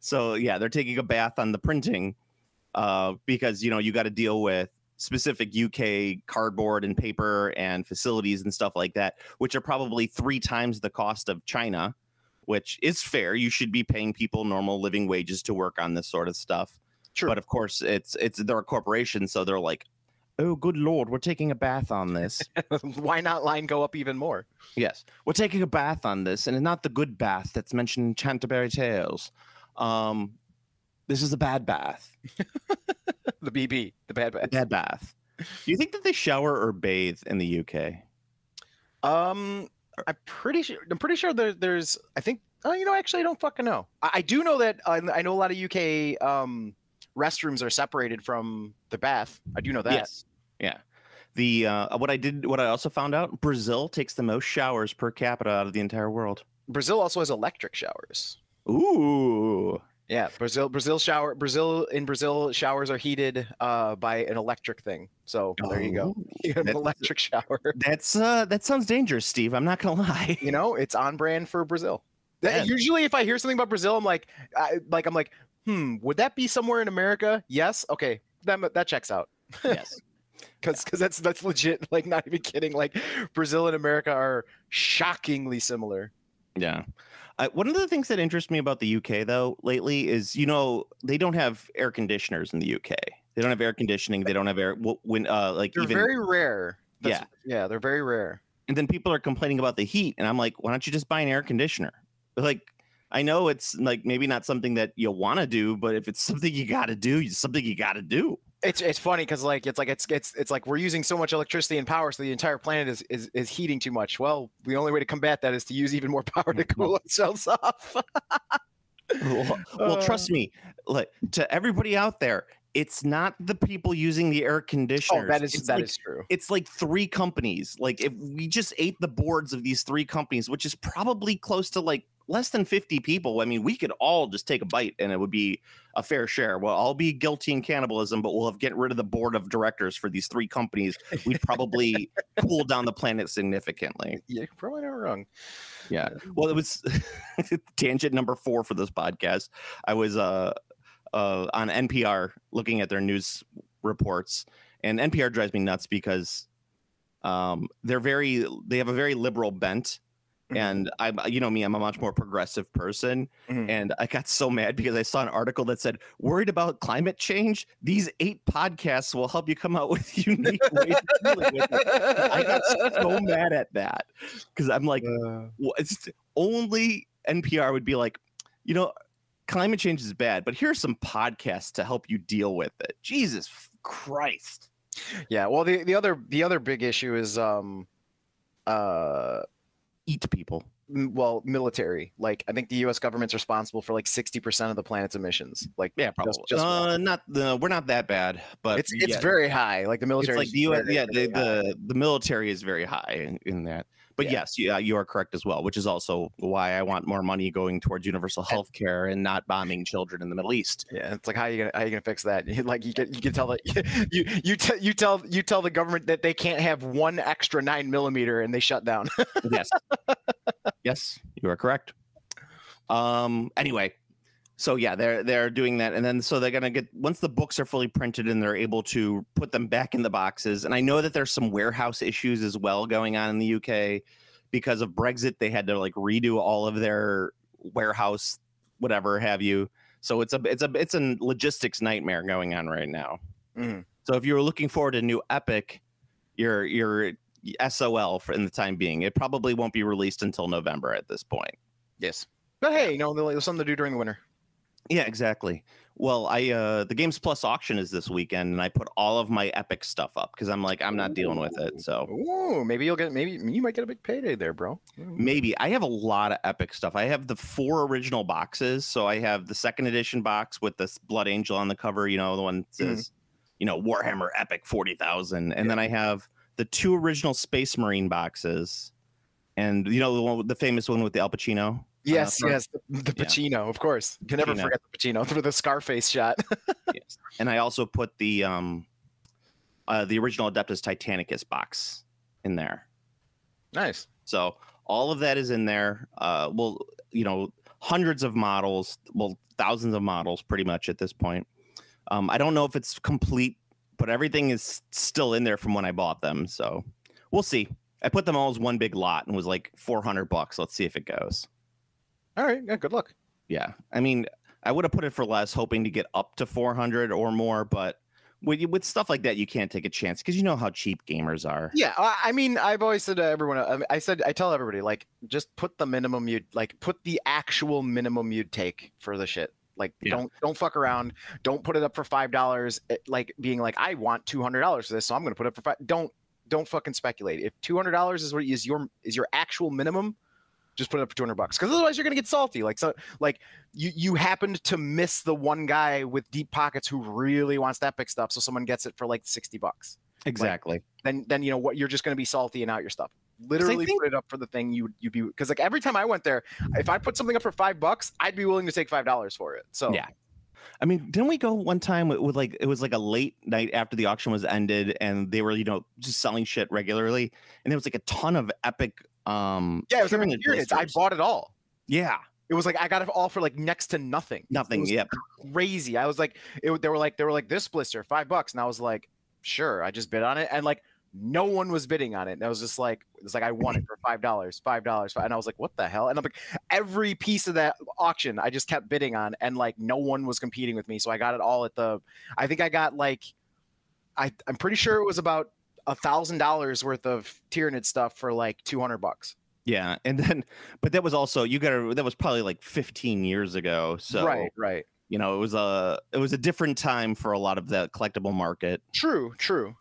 Speaker 2: so yeah, they're taking a bath on the printing uh, because you know you got to deal with specific UK cardboard and paper and facilities and stuff like that, which are probably three times the cost of China, which is fair. You should be paying people normal living wages to work on this sort of stuff.
Speaker 3: True.
Speaker 2: But of course, it's it's they're a corporation, so they're like, "Oh, good lord, we're taking a bath on this."
Speaker 3: Why not line go up even more?
Speaker 2: yes, we're taking a bath on this, and not the good bath that's mentioned in Canterbury Tales. Um, this is a bad bath.
Speaker 3: The BB, the bad bad.
Speaker 2: bad bath. Do you think that they shower or bathe in the UK?
Speaker 3: Um, I'm pretty sure. I'm pretty sure there, there's. I think. Oh, you know, actually, I don't fucking know. I, I do know that. I, I know a lot of UK um restrooms are separated from the bath. I do know that.
Speaker 2: Yes. Yeah. The uh, what I did, what I also found out, Brazil takes the most showers per capita out of the entire world.
Speaker 3: Brazil also has electric showers.
Speaker 2: Ooh.
Speaker 3: Yeah, Brazil. Brazil shower. Brazil in Brazil showers are heated uh by an electric thing. So there you go.
Speaker 2: Oh,
Speaker 3: You an electric shower.
Speaker 2: That's uh that sounds dangerous, Steve. I'm not gonna lie.
Speaker 3: You know, it's on brand for Brazil. That- Usually, if I hear something about Brazil, I'm like, I, like I'm like, hmm, would that be somewhere in America? Yes. Okay, that that checks out.
Speaker 2: yes.
Speaker 3: because because that's that's legit. Like not even kidding. Like Brazil and America are shockingly similar.
Speaker 2: Yeah. Uh, one of the things that interests me about the UK though lately is you know they don't have air conditioners in the UK. They don't have air conditioning. They don't have air when uh like
Speaker 3: They're
Speaker 2: even
Speaker 3: very rare.
Speaker 2: yeah.
Speaker 3: yeah, they're very rare.
Speaker 2: And then people are complaining about the heat, and I'm like, why don't you just buy an air conditioner? Like, I know it's like maybe not something that you want to do, but if it's something you got to do, it's something you got to do.
Speaker 3: It's it's funny because like it's like it's it's it's like we're using so much electricity and power, so the entire planet is is is heating too much. Well, the only way to combat that is to use even more power to cool ourselves off.
Speaker 2: well, well,
Speaker 3: Uh.
Speaker 2: trust me, like to everybody out there, it's not the people using the air
Speaker 3: oh,
Speaker 2: conditioners.
Speaker 3: that is
Speaker 2: it's
Speaker 3: that
Speaker 2: like,
Speaker 3: is true.
Speaker 2: It's like three companies. Like if we just ate the boards of these three companies, which is probably close to like less than 50 people. I mean, we could all just take a bite and it would be a fair share. Well, I'll be guilty in cannibalism, but we'll have get rid of the board of directors for these three companies. We'd probably cool down the planet significantly.
Speaker 3: You're probably not wrong.
Speaker 2: Yeah. Well, it was tangent number four for this podcast. I was uh, uh, on NPR looking at their news reports, and NPR drives me nuts because um, they're very they have a very liberal bent.
Speaker 3: Mhm.
Speaker 2: And I, you know me, I'm a much more progressive person,
Speaker 3: Mhm.
Speaker 2: and I got so mad because I saw an article that said, "Worried about climate change? These eight podcasts will help you come out with unique ways of with it." I got so mad at that because I'm like,
Speaker 3: Uh,
Speaker 2: only NPR would be like, you know, climate change is bad, but here's some podcasts to help you deal with it. Jesus Christ.
Speaker 3: yeah. Well, the the other the other big issue is um uh
Speaker 2: Eat people.
Speaker 3: m- well military like i think the us government's responsible for like 60% of the planet's emissions like
Speaker 2: Yeah, probably.
Speaker 3: just, just
Speaker 2: uh, not the we're not that bad, but
Speaker 3: it's it's
Speaker 2: yeah,
Speaker 3: very high like the
Speaker 2: it's
Speaker 3: military
Speaker 2: like the US, yeah, the, the the military is very high in, in that. But
Speaker 3: Yeah.
Speaker 2: yes, yeah, you are correct as well, which is also why I want more money going towards universal health care and not bombing children in the Middle East.
Speaker 3: yeah it's like how you gonna how you gonna fix that like you can you can tell that you you tell you tell you tell the government that they can't have one extra nine millimeter and they shut down
Speaker 2: yes yes you are correct um anyway so yeah they're they're doing that and then so they're gonna get once the books are fully printed and they're able to put them back in the boxes and i know that there's some warehouse issues as well going on in the uk because of brexit they had to like redo all of their warehouse whatever have you. So it's a it's a it's a logistics nightmare going on right now.
Speaker 3: Mhm.
Speaker 2: so if you were looking forward to a new epic you're you're sol for in the time being. It probably won't be released until november at this point.
Speaker 3: Yes. But hey you know there's something to do during the winter
Speaker 2: Yeah, exactly. Well, I uh the Games Plus auction is this weekend, and I put all of my Epic stuff up because I'm like I'm not dealing with it. So
Speaker 3: Ooh, maybe you'll get maybe you might get a big payday there, bro.
Speaker 2: maybe I have a lot of Epic stuff. I have the four original boxes, so I have the second edition box with this Blood Angel on the cover. You know, the one that
Speaker 3: Mhm.
Speaker 2: says, you know, Warhammer Epic forty thousand, and then I have the two original Space Marine boxes, and you know the one, the famous one with the Al Pacino.
Speaker 3: Yes,
Speaker 2: for-
Speaker 3: yes, the, the
Speaker 2: yeah.
Speaker 3: Pacino, of course. You can never
Speaker 2: Pacino.
Speaker 3: forget the Pacino for the Scarface shot.
Speaker 2: yes. And I also put the um uh the original Adeptus Titanicus box in there.
Speaker 3: nice.
Speaker 2: So all of that is in there. Uh well, you know, hundreds of models, well, thousands of models pretty much at this point. Um I don't know if it's complete, but everything is still in there from when I bought them. So we'll see. I put them all as one big lot and was like 400 bucks. Let's see if it goes.
Speaker 3: All right, yeah, good luck.
Speaker 2: Yeah. I mean, I would have put it for less, hoping to get up to 400 or more, but with, with stuff like that, you can't take a chance because you know how cheap gamers are.
Speaker 3: Yeah, I, mean, I've always said to everyone, I, I said, I tell everybody, like, just put the minimum you'd like, put the actual minimum you'd take for the shit. Like,
Speaker 2: Yeah.
Speaker 3: don't don't fuck around. Don't put it up for five dollars. Eh, like being like, I want two hundred dollars for this, so I'm gonna put it up for five. Don't don't fucking speculate. If two hundred dollars is what is your is your actual minimum, just put it up for two hundred bucks. Because otherwise, you're gonna get salty. Like so, like you you happened to miss the one guy with deep pockets who really wants that epic stuff, so someone gets it for like sixty bucks
Speaker 2: Exactly.
Speaker 3: then then you know what you're just going to be salty and out your stuff. Literally
Speaker 2: think-
Speaker 3: put it up for the thing you you'd be because like every time I went there, if I put something up for five bucks, I'd be willing to take five dollars for it. So
Speaker 2: Yeah. I mean, didn't we go one time with, with like it was like a late night after the auction was ended and they were, you know, just selling shit regularly. And there was like a ton of epic um
Speaker 3: yeah, it was I bought it all.
Speaker 2: Yeah.
Speaker 3: It was like I got it all for like next to nothing.
Speaker 2: Nothing. Yep.
Speaker 3: crazy. I was like, it, they were like, they were like this blister five bucks, and I was like, sure. I just bid on it, and like no one was bidding on it. And I was just like, it's like I won it for five dollars, five dollars, and I was like, what the hell? And I'm like, every piece of that auction, I just kept bidding on, and like no one was competing with me, so I got it all at the. I think I got like, I I'm pretty sure it was about a thousand dollars worth of Tyranid stuff for like two hundred bucks.
Speaker 2: Yeah. And then but that was also you gotta that was probably like 15 years ago. So
Speaker 3: right, right.
Speaker 2: you know, it was a it was a different time for a lot of the collectible market.
Speaker 3: True, true.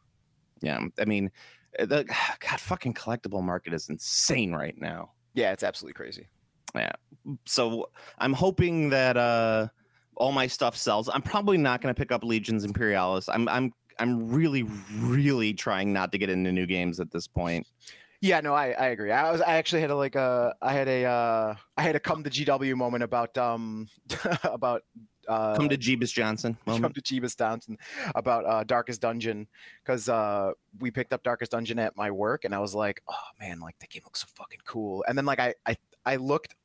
Speaker 2: Yeah. I mean the God fucking collectible market is insane right now.
Speaker 3: Yeah, it's absolutely crazy.
Speaker 2: Yeah, so I'm hoping that uh all my stuff sells. I'm probably not going to pick up Legions Imperialis. I'm I'm I'm really really trying not to get into new games at this point.
Speaker 3: Yeah, no, I, I agree. I was I actually had a like a I had a uh I had a come to GW moment about um about uh
Speaker 2: Come to Jeebus Johnson. Moment.
Speaker 3: come to Jeebus Downton about uh Darkest Dungeon because uh we picked up Darkest Dungeon at my work and I was like, oh man, like the game looks so fucking cool. And then like I I I looked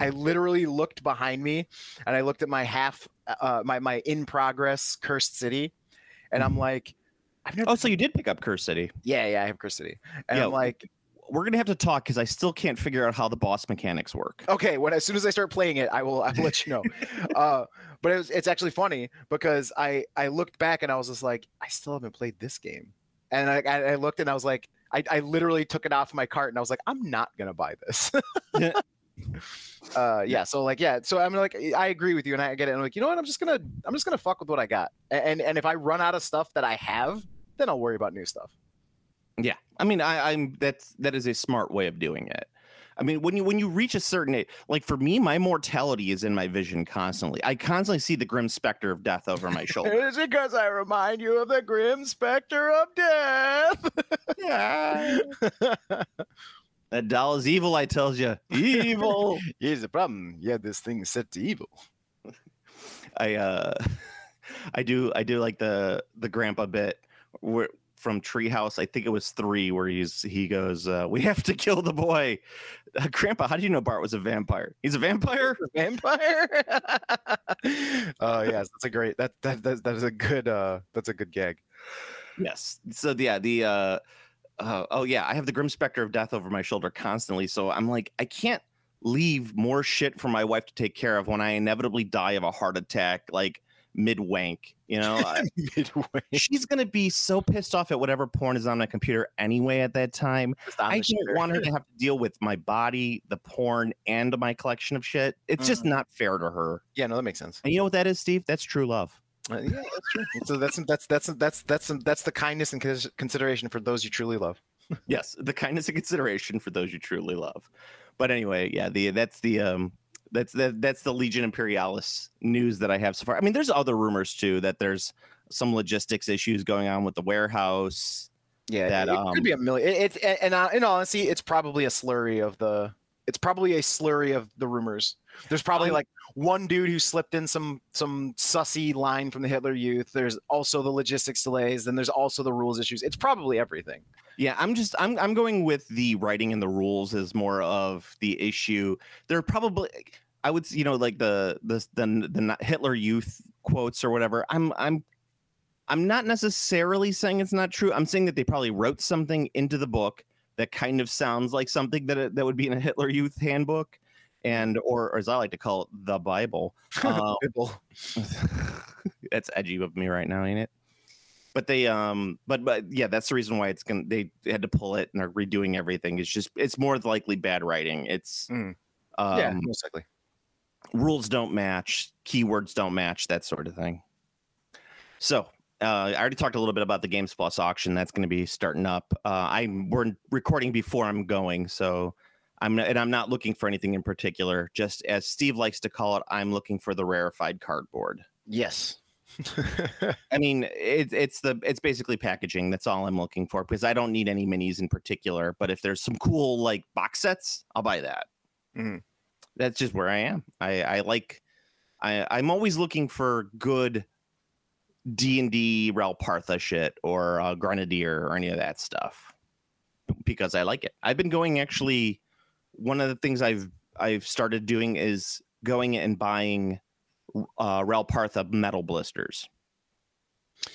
Speaker 3: I literally looked behind me and I looked at my half uh my my in progress cursed city and I'm like I've never
Speaker 2: Oh, so you did pick up Curse City.
Speaker 3: yeah, yeah, I have cursed city. And
Speaker 2: Yeah,
Speaker 3: I'm like
Speaker 2: We're gonna have to talk because I still can't figure out how the boss mechanics work.
Speaker 3: Okay, when as soon as I start playing it, I will I will let you know. uh, but it was, it's actually funny because I I looked back and I was just like, I still haven't played this game, and I I, I looked and I was like, I, I literally took it off my cart and I was like, I'm not gonna buy this. uh, yeah, so like yeah, so I'm like I agree with you and I get it. And I'm like, you know what? I'm just gonna I'm just gonna fuck with what I got, and and if I run out of stuff that I have, then I'll worry about new stuff.
Speaker 2: Yeah, I mean, I, I'm that's that is a smart way of doing it. I mean, when you when you reach a certain age, like for me, my mortality is in my vision constantly. I constantly see the grim specter of death over my shoulder.
Speaker 3: Is it because I remind you of the grim specter of death?
Speaker 2: yeah. That doll is evil, I tells you. Evil.
Speaker 3: Here's the problem. Yeah, this thing is set to evil.
Speaker 2: I uh I do I do like the the grandpa bit where from Treehouse, I think it was three, where he's he goes, uh, "We have to kill the boy." Uh, Grandpa, how do you know Bart was a vampire? He's a vampire.
Speaker 3: Vampire. Oh yes, that's a great. That that that, that is a good. Uh, that's a good gag.
Speaker 2: Yes. So yeah, the uh, uh oh yeah, I have the grim specter of death over my shoulder constantly. So I'm like, I can't leave more shit for my wife to take care of when I inevitably die of a heart attack, like mid wank. You know, I-
Speaker 3: Midway.
Speaker 2: she's gonna be so pissed off at whatever porn is on my computer anyway at that time. I don't want her to have to deal with my body, the porn, and my collection of shit. It's just
Speaker 3: Mhm.
Speaker 2: not fair to her.
Speaker 3: Yeah, no, that makes sense.
Speaker 2: And you know what that is, Steve? That's true love.
Speaker 3: Uh, yeah, that's true. So that's that's that's that's that's that's the kindness and consideration for those you truly love.
Speaker 2: yes, the kindness and consideration for those you truly love. But anyway, yeah, the that's the um that's the that's the Legion Imperialis news that I have so far. I mean, there's other rumors too that there's some logistics issues going on with the warehouse.
Speaker 3: Yeah,
Speaker 2: That,
Speaker 3: it, it
Speaker 2: um,
Speaker 3: could be a million. It, it and uh, in all honesty, it's probably a slurry of the. It's probably a slurry of the rumors. There's probably
Speaker 2: Um,
Speaker 3: like one dude who slipped in some some sussy line from the Hitler Youth. There's also the logistics delays. Then there's also the rules issues. It's probably everything.
Speaker 2: Yeah, I'm just I'm I'm going with the writing and the rules as more of the issue. There are probably I would you know like the the the, the Hitler Youth quotes or whatever. I'm I'm I'm not necessarily saying it's not true. I'm saying that they probably wrote something into the book that kind of sounds like something that that would be in a Hitler Youth handbook, and or, or as I like to call it, the Bible. Um, that's edgy of me right now, ain't it? But they um but but yeah, that's the reason why it's gonna they had to pull it and are redoing everything. It's just it's more likely bad writing. It's
Speaker 3: Mm.
Speaker 2: um
Speaker 3: yeah, most likely.
Speaker 2: rules don't match, keywords don't match, that sort of thing. So uh, I already talked a little bit about the Games Plus auction. That's going to be starting up. Uh, I'm we're recording before I'm going, so I'm and I'm not looking for anything in particular. Just as Steve likes to call it, I'm looking for the rarefied cardboard.
Speaker 3: Yes.
Speaker 2: I mean, it, it's the it's basically packaging. That's all I'm looking for because I don't need any minis in particular. But if there's some cool like box sets, I'll buy that.
Speaker 3: Mhm.
Speaker 2: That's just where I am. I I like. I I'm always looking for good D and D Ral Partha shit or uh, Grenadier or any of that stuff because I like it. I've been going actually. One of the things I've I've started doing is going and buying uh Ral Partha metal blisters.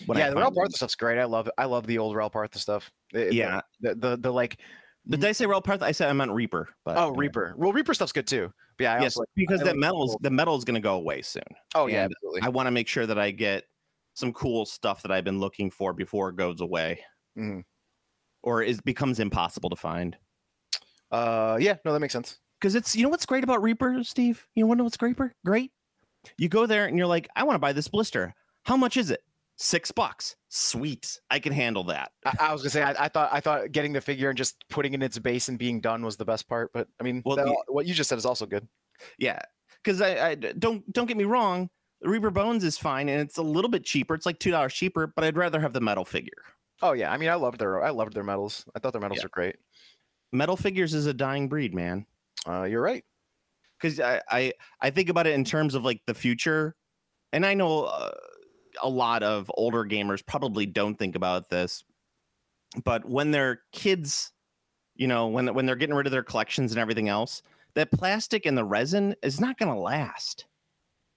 Speaker 2: When I
Speaker 3: yeah, the
Speaker 2: find Ral
Speaker 3: Partha stuff's great. I love it. I love the old Ral Partha stuff. It-
Speaker 2: Yeah.
Speaker 3: The, the the like.
Speaker 2: Did I say Ral Partha? I said I meant Reaper. But
Speaker 3: Oh,
Speaker 2: yeah.
Speaker 3: Reaper. Well, Reaper stuff's good too. But yeah, I
Speaker 2: Yes,
Speaker 3: like.
Speaker 2: because
Speaker 3: I
Speaker 2: that
Speaker 3: like
Speaker 2: metal the metal is going to go away soon.
Speaker 3: Oh yeah, absolutely.
Speaker 2: I want to make sure that I get some cool stuff that I've been looking for before it goes away,
Speaker 3: Mhm.
Speaker 2: or it becomes impossible to find.
Speaker 3: Uh, yeah, no, that makes sense.
Speaker 2: Because it's you know what's great about Reaper, Steve. You want to know what's great? Great. You go there and you're like, I want to buy this blister. How much is it? Six bucks. Sweet. I can handle that.
Speaker 3: I, I was gonna say I, I thought I thought getting the figure and just putting it in its base and being done was the best part. But I mean,
Speaker 2: Well,
Speaker 3: that- what you just said is also good.
Speaker 2: Yeah, because I, I don't don't get me wrong. The Reaper Bones is fine and it's a little bit cheaper. It's like two dollars cheaper, but I'd rather have the metal figure.
Speaker 3: Oh yeah, I mean, I loved their I loved their medals. I thought their medals
Speaker 2: Yeah.
Speaker 3: were great.
Speaker 2: Metal figures is a dying breed, man.
Speaker 3: Uh, you're right.
Speaker 2: Because I, I I think about it in terms of like the future, and I know uh, a lot of older gamers probably don't think about this, but when they're kids, you know, when when they're getting rid of their collections and everything else, that plastic and the resin is not going to last.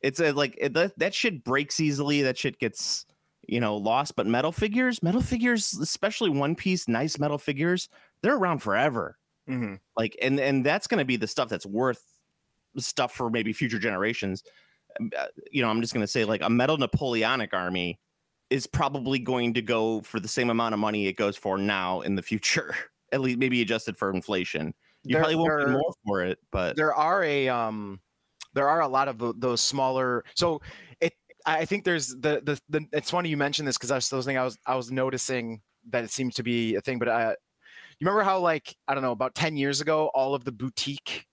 Speaker 2: It's a, like it, that that shit breaks easily. That shit gets you know lost. But metal figures, metal figures, especially one piece, nice metal figures, they're around forever
Speaker 3: Mm-hmm.
Speaker 2: like and and that's going to be the stuff that's worth stuff for maybe future generations Um, uh, you know i'm just going to say like a metal napoleonic army is probably going to go for the same amount of money it goes for now in the future at least maybe adjusted for inflation you
Speaker 3: There-
Speaker 2: probably won't pay
Speaker 3: there-
Speaker 2: more for it but
Speaker 3: there are a um there are a lot of those smaller so it i think there's the the, the it's funny you mentioned this because i was those thing i was i was noticing that it seems to be a thing but uh you remember how like i don't know about 10 years ago all of the boutique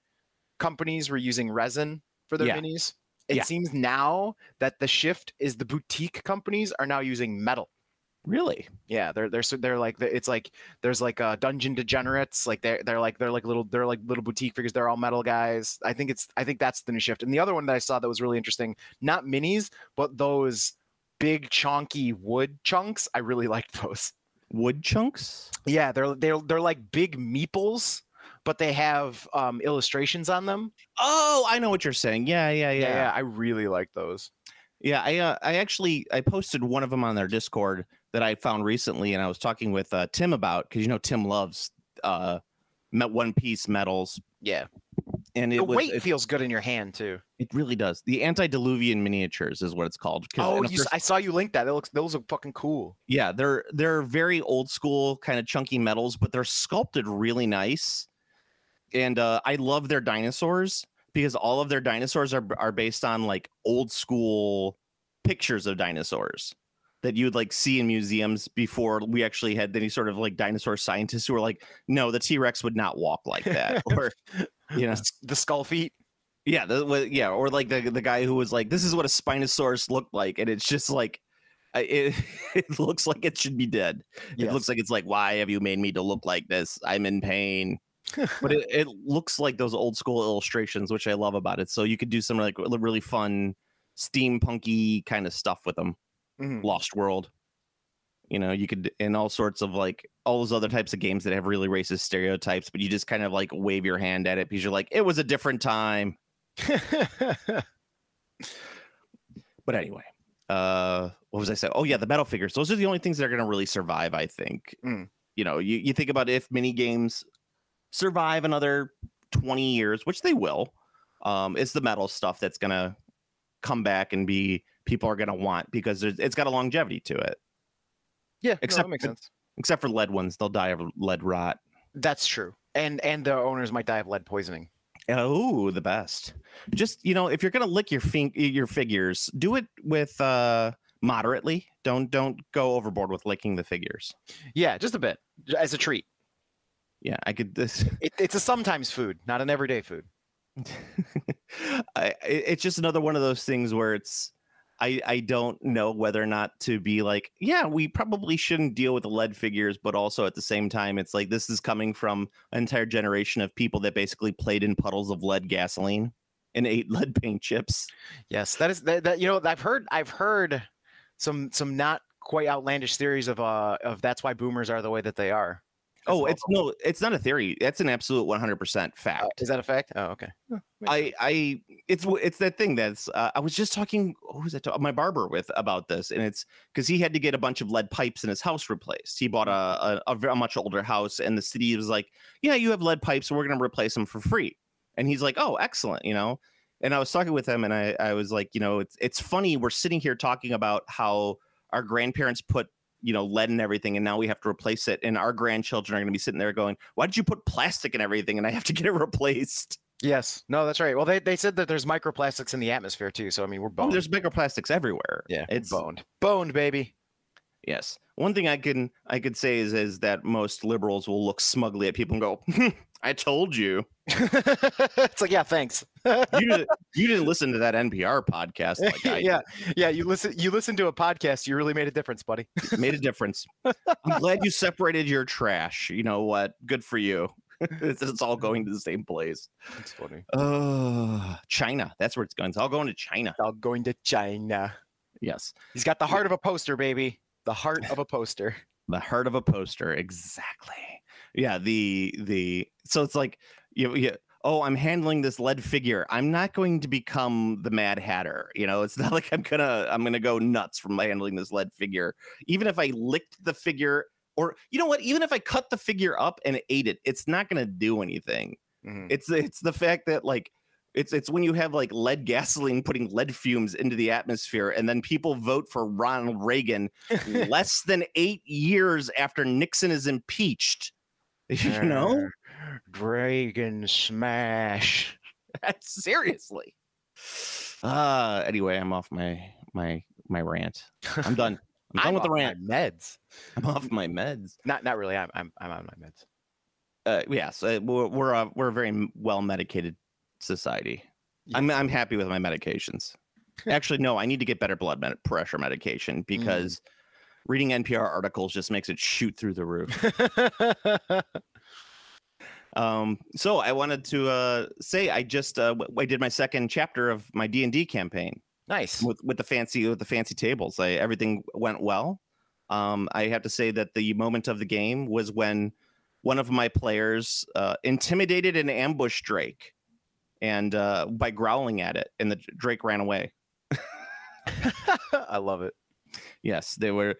Speaker 3: companies were using resin for their
Speaker 2: Yeah.
Speaker 3: minis it
Speaker 2: Yeah.
Speaker 3: seems now that the shift is the boutique companies are now using metal
Speaker 2: really
Speaker 3: yeah, they're they're they're like it's like there's like uh, dungeon degenerates, like they're they're like they're like little they're like little boutique figures. They're all metal guys. I think it's I think that's the new shift. And the other one that I saw that was really interesting, not minis, but those big chunky wood chunks. I really liked those.
Speaker 2: wood chunks
Speaker 3: Yeah, they're they're they're like big meeples, but they have um, illustrations on them.
Speaker 2: oh i know what you're saying yeah yeah yeah
Speaker 3: yeah, I really like those.
Speaker 2: Yeah, I uh, I actually I posted one of them on their Discord that I found recently, and I was talking with uh, Tim about because you know Tim loves uh, met One Piece medals,
Speaker 3: Yeah,
Speaker 2: and it
Speaker 3: the
Speaker 2: was
Speaker 3: weight
Speaker 2: it,
Speaker 3: feels good in your hand too.
Speaker 2: it really does. The antediluvian miniatures is what it's called.
Speaker 3: Oh, you, s-
Speaker 2: course-
Speaker 3: I saw you link that. That looks those look fucking cool.
Speaker 2: yeah, they're they're very old school kind of chunky metals, but they're sculpted really nice. And uh, I love their dinosaurs because all of their dinosaurs are are based on like old school pictures of dinosaurs that you'd like see in museums before we actually had any sort of like dinosaur scientists who were like, no, the T Rex would not walk like that, or you know,
Speaker 3: The skull feet.
Speaker 2: yeah, the, yeah, or like the the guy who was like, "This is what a Spinosaurus looked like," and it's just like, I- it it looks like it should be dead. It looks like it's like, why have you made me to look like this? I'm in pain. but it, it looks like those old school illustrations, which I love about it. So you could do some like really fun steampunky kind of stuff with them.
Speaker 3: Mhm.
Speaker 2: Lost World. You know, you could in all sorts of like all those other types of games that have really racist stereotypes, but you just kind of like wave your hand at it because you're like, it was a different time. But anyway, uh, what was I saying? Oh yeah, the metal figures. Those are the only things that are going to really survive. I think.
Speaker 3: Mm.
Speaker 2: You know, you you think about if mini games survive another twenty years, which they will. Um, it's the metal stuff that's going to come back and be people are going to want because there's, it's got a longevity to it.
Speaker 3: yeah, no,
Speaker 2: Except
Speaker 3: that makes
Speaker 2: for-
Speaker 3: sense.
Speaker 2: Except for lead ones, they'll die of lead rot.
Speaker 3: That's true. And and the owners might die of lead poisoning.
Speaker 2: Oh, the best. Just you know, if you're gonna lick your fin- your figures, do it with uh moderately. Don't don't go overboard with licking the figures.
Speaker 3: Yeah, just a bit as a treat.
Speaker 2: Yeah, I could this.
Speaker 3: It, it's a sometimes food, not an everyday food.
Speaker 2: I, it's just another one of those things where it's I I don't know whether or not to be like, yeah, we probably shouldn't deal with the lead figures, but also at the same time, it's like this is coming from an entire generation of people that basically played in puddles of lead gasoline and ate lead paint chips.
Speaker 3: Yes, that is that, that you know I've heard I've heard some some not quite outlandish theories of uh of that's why boomers are the way that they are.
Speaker 2: Oh, it's no, it's not a theory. That's an absolute 100%
Speaker 3: Uh,
Speaker 2: fact.
Speaker 3: is that a fact? Oh, okay. Huh,
Speaker 2: I. I, it's it's that thing that's. Uh, I was just talking. Who was I talking? My barber with about this, and it's because he had to get a bunch of lead pipes in his house replaced. He bought a a, a very much older house, and the city was like, "Yeah, you have lead pipes, so we're going to replace them for free." And he's like, "Oh, excellent," you know. And I was talking with him, and I I was like, you know, it's it's funny we're sitting here talking about how our grandparents put you know lead and everything and now we have to replace it and our grandchildren are going to be sitting there going why did you put plastic in everything and i have to get it replaced
Speaker 3: Yes. No, that's right. Well, they, they said that there's microplastics in the atmosphere too. So I mean, we're
Speaker 2: Oh,
Speaker 3: boned.
Speaker 2: there's microplastics everywhere.
Speaker 3: yeah,
Speaker 2: it's
Speaker 3: boned. Boned, baby.
Speaker 2: yes. One thing I can I could say is is that most liberals will look smugly at people and go, "Hmm, "I told you.
Speaker 3: it's like, yeah, thanks.
Speaker 2: You didn't, you didn't listen to that NPR podcast. Like
Speaker 3: yeah, yeah. You listen. You listen to a podcast. You really made a difference, buddy.
Speaker 2: made a difference. I'm glad you separated your trash. You know what? Good for you. it's, it's all going to the same place.
Speaker 3: That's funny.
Speaker 2: Uh, China. That's where it's going. It's all going to China.
Speaker 3: All going to China.
Speaker 2: Yes.
Speaker 3: He's got the heart of a poster, baby. The heart of a poster.
Speaker 2: the heart of a poster exactly yeah the the so it's like you, you oh i'm handling this lead figure i'm not going to become the mad hatter you know it's not like i'm gonna i'm gonna go nuts from handling this lead figure even if i licked the figure or you know what even if i cut the figure up and ate it it's not gonna do anything
Speaker 3: Mhm.
Speaker 2: it's it's the fact that like it's it's when you have like lead gasoline putting lead fumes into the atmosphere and then people vote for Ronald Reagan less than 8 years after Nixon is impeached. You know?
Speaker 3: Dragon smash.
Speaker 2: Seriously. Uh anyway, I'm off my my my rant. I'm done. I'm done with the rant.
Speaker 3: Meds.
Speaker 2: I'm off my meds.
Speaker 3: Not not really. I'm I'm I'm on my meds.
Speaker 2: Uh yes, uh, we're we're a, we're a very well medicated society. I'm I'm happy with my medications. Actually, no, I need to get better blood med- pressure medication because reading NPR articles just makes it shoot through the roof. um, so I wanted to uh, say I just uh, I did my second chapter of my D and D campaign
Speaker 3: nice.
Speaker 2: with with the fancy with the fancy tables. I, everything went well. Um, I have to say that the moment of the game was when one of my players uh, intimidated and ambushed Drake, and uh, by growling at it, and the Drake ran away.
Speaker 3: I love it.
Speaker 2: Yes, they were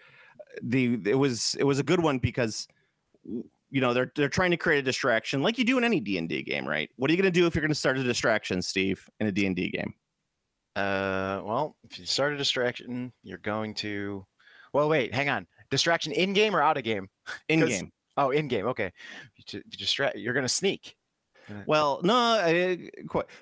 Speaker 2: the it was it was a good one because you know they're they're trying to create a distraction like you do in any d&d game right what are you going to do if you're going to start a distraction steve in a d&d game
Speaker 3: Uh, well, if you start a distraction, you're going to. Well, wait, hang on. Distraction in game or out of game?
Speaker 2: In game
Speaker 3: Oh, in game. Okay. You, distract. You're gonna sneak.
Speaker 2: well no I,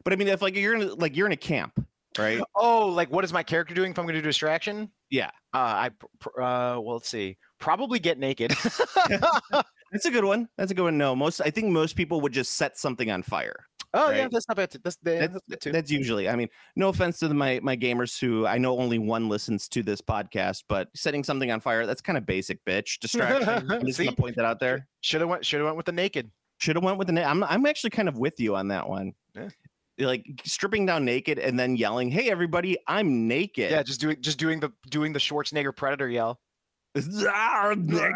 Speaker 2: but i mean if like you're in like you're in a camp right
Speaker 3: Oh, like what is my character doing if I'm gonna do distraction?
Speaker 2: Yeah.
Speaker 3: Uh, I. Uh, well, let's see. Probably get naked.
Speaker 2: that's a good one that's a good one no most i think most people would just set something on fire
Speaker 3: oh yeah, that's not bad. too. That's,
Speaker 2: that's,
Speaker 3: that's good too.
Speaker 2: that's usually i mean no offense to the, my my gamers who i know only one listens to this podcast but setting something on fire that's kind of basic bitch distraction i'm just gonna point that out there
Speaker 3: Should have went. Should have went with the naked.
Speaker 2: should have went with the na- I'm, I'm actually kind of with you on that one
Speaker 3: Yeah.
Speaker 2: Like stripping down naked and then yelling hey everybody i'm naked
Speaker 3: Yeah, just doing just doing the doing the Schwarzenegger Predator yell.
Speaker 2: Ah, naked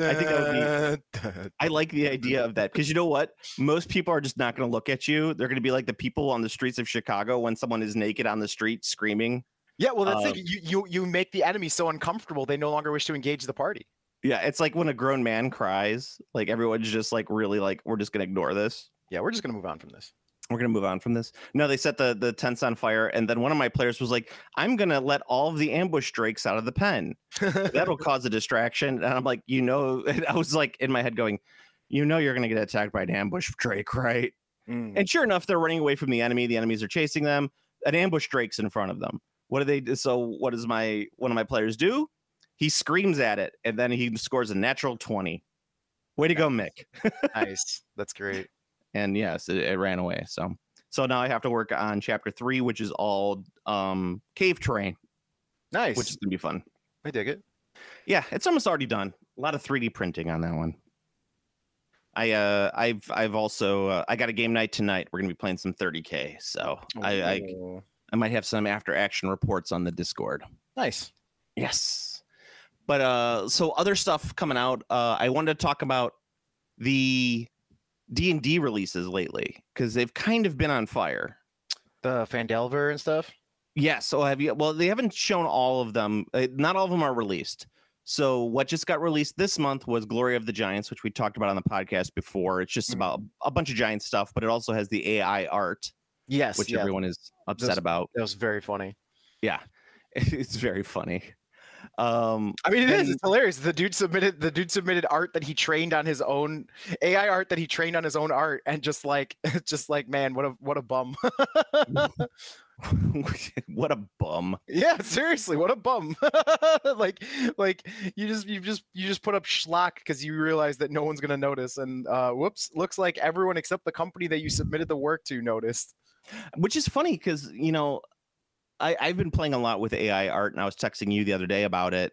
Speaker 2: I think that would
Speaker 3: dun, dun.
Speaker 2: I like the idea of that because you know what? Most people are just not going to look at you. They're going to be like the people on the streets of Chicago when someone is naked on the street screaming.
Speaker 3: Yeah, well, that's
Speaker 2: Um,
Speaker 3: like you, you you make the enemy so uncomfortable they no longer wish to engage the party.
Speaker 2: Yeah, it's like when a grown man cries. Like everyone's just like really like we're just going to ignore this.
Speaker 3: Yeah, we're just gonna move on from this.
Speaker 2: We're going to move on from this. No, they set the the tents on fire, and then one of my players was like, "I'm going to let all of the ambush drakes out of the pen. That'll cause a distraction." And I'm like, you know, I was like in my head going, "You know, you're going to get attacked by an ambush drake, right?"
Speaker 3: Mm.
Speaker 2: And sure enough, they're running away from the enemy. The enemies are chasing them. An ambush drake's in front of them. What do they do? So what does my one of my players do? He screams at it, and then he scores a natural 20. Way to go, Mick.
Speaker 3: nice. That's great.
Speaker 2: And yes, it, it ran away. So so now I have to work on chapter three, which is all um cave terrain,
Speaker 3: Nice.
Speaker 2: which is gonna be fun.
Speaker 3: I dig it.
Speaker 2: Yeah, it's almost already done. A lot of 3D printing on that one. I uh I've I've also uh, I got a game night tonight. We're gonna be playing some 30k. So I, I I might have some after action reports on the Discord.
Speaker 3: nice.
Speaker 2: Yes. But uh so other stuff coming out. Uh I wanted to talk about the D&D releases lately cuz they've kind of been on fire.
Speaker 3: The Phandelver and stuff.
Speaker 2: Yeah, so have you well they haven't shown all of them. Uh, not all of them are released. So what just got released this month was Glory of the Giants, which we talked about on the podcast before. It's just
Speaker 3: Mhm.
Speaker 2: about a bunch of giant stuff, but it also has the AI art,
Speaker 3: Yes.
Speaker 2: which
Speaker 3: yeah,
Speaker 2: everyone is upset
Speaker 3: Those-
Speaker 2: about.
Speaker 3: that was very funny.
Speaker 2: Yeah. It's very funny. Um
Speaker 3: I mean, it is.
Speaker 2: And-
Speaker 3: It's hilarious. The dude submitted the dude submitted art that he trained on his own AI art that he trained on his own art, and just like, just like, man, what a what a bum.
Speaker 2: what a bum.
Speaker 3: yeah, seriously, what a bum. like, like you just you just you just put up schlock because you realize that no one's gonna notice, and uh, whoops, looks like everyone except the company that you submitted the work to noticed.
Speaker 2: Which is funny because you know, I, I've been playing a lot with AI art, and I was texting you the other day about it